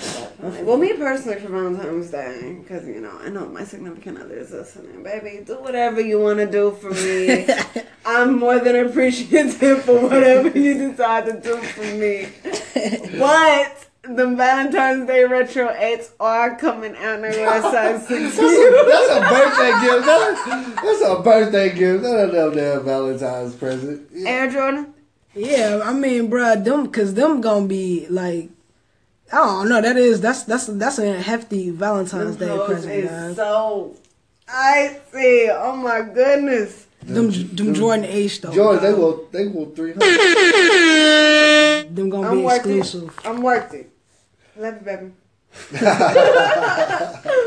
Well, me personally for Valentine's Day, because you know I know my significant other is listening. Baby, do whatever you want to do for me. (laughs) I'm more than appreciative for whatever you decide to do for me. (laughs) But the Valentine's Day retro eights are coming out in a size six. That's a birthday gift. That's, that's a birthday gift. That's a no damn Valentine's present. Air Jordan. Yeah, I mean, bruh, them, cause them gonna be like, I don't know. That is that's that's that's a hefty Valentine's Day Those present, is guys. so icy. Oh my goodness. Them them Jordan H though. George, they dog. will they will three hundred. Them gonna I'm be worth it. exclusive. I'm worth it. Love you, baby. (laughs)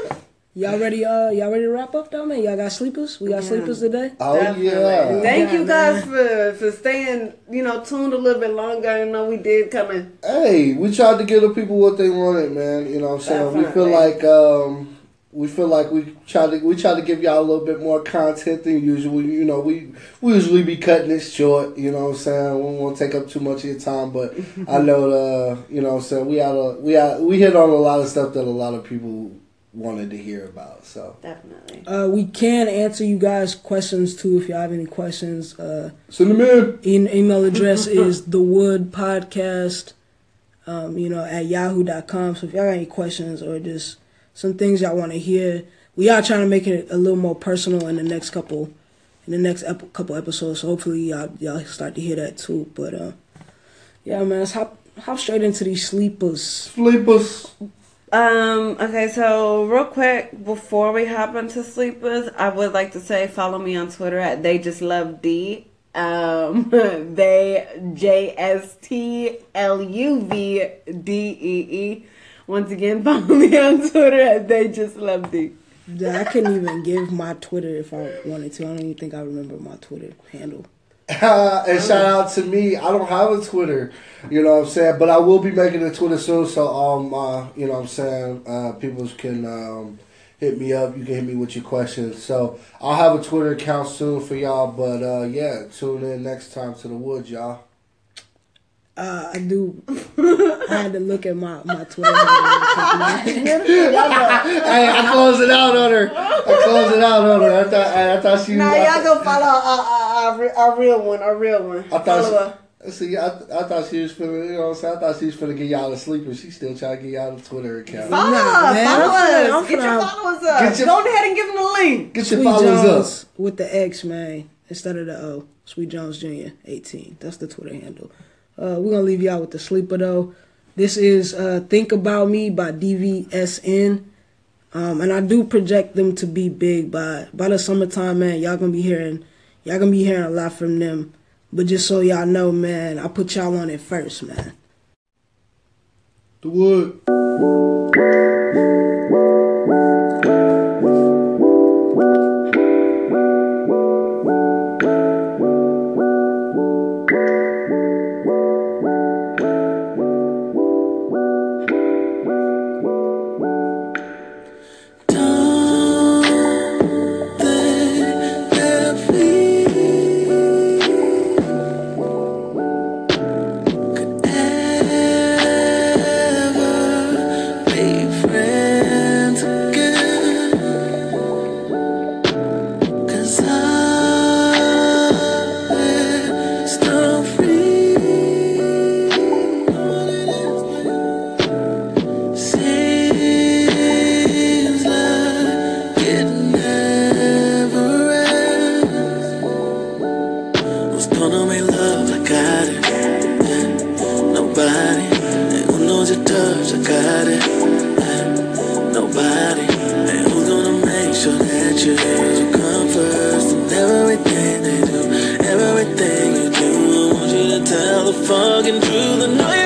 Y'all ready? Uh, y'all ready to wrap up though, man? Y'all got sleepers? We got Yeah. sleepers today. Oh Definitely. yeah. Thank Yeah, you guys for for staying, you know, tuned a little bit longer. I know we did come in. Hey, we tried to give the people what they wanted, man. You know what I'm saying? We feel Definitely. like um we feel like we try to we try to give y'all a little bit more content than usual. You know, we we usually be cutting it short, you know what I'm saying? We won't take up too much of your time, but (laughs) I know uh you know what I'm saying, we had a we had, we hit on a lot of stuff that a lot of people wanted to hear about. So Definitely. Uh, we can answer you guys questions too if y'all have any questions. Uh, send them in. e- email address (laughs) is the wood podcast. Um, you know, at yahoo.com. So if y'all got any questions or just some things y'all want to hear, we are trying to make it a little more personal in the next couple, in the next ep- couple episodes. So hopefully y'all y'all start to hear that too. But uh, yeah, man, let's hop hop straight into these sleepers. Sleepers. Um, okay, so real quick, before we hop into sleepers, I would like to say follow me on Twitter at they just love D. Um (laughs) they J S T L U V D E E. Once again, (laughs) follow me on Twitter at they just love D. Yeah, I couldn't even give my Twitter if I wanted to. I don't even think I remember my Twitter handle. (laughs) and shout out to me. I don't have a Twitter, you know what I'm saying, but I will be making a Twitter soon. So um, uh, you know what I'm saying, uh, people can um hit me up. You can hit me with your questions. So I'll have a Twitter account soon for y'all. But uh, yeah, tune in next time to the woods, y'all. Uh, I do. I had to look at my my Twitter. handle. (laughs) hey, I closed it out on her. I closed it out on her. I thought I, I thought she. Nah, I, y'all go follow our, our, our, our real one, our real one. I follow her. thought. She, see, I, I thought she was finna, you know what I'm saying? I thought she was finna get y'all a sleeper. She still trying to get y'all a Twitter account. Follow Nah, us, man, follow I'm finna- us. I'm Get your followers up. Get your- Go ahead and give them the link. Get your Sweet followers Jones up. with the X, man, instead of the O. Sweet Jones Jr. 18. That's the Twitter handle. Uh, we're gonna leave y'all with the sleeper though. This is uh, "Think About Me" by DVSN, um, and I do project them to be big by by the summertime, man. Y'all gonna be hearing, y'all gonna be hearing a lot from them. But just so y'all know, man, I put y'all on it first, man. The wood. And who knows your touch? I got it. Nobody. And who's gonna make sure that you you come first in everything they do, everything you do? I want you to tell the fucking truth. I know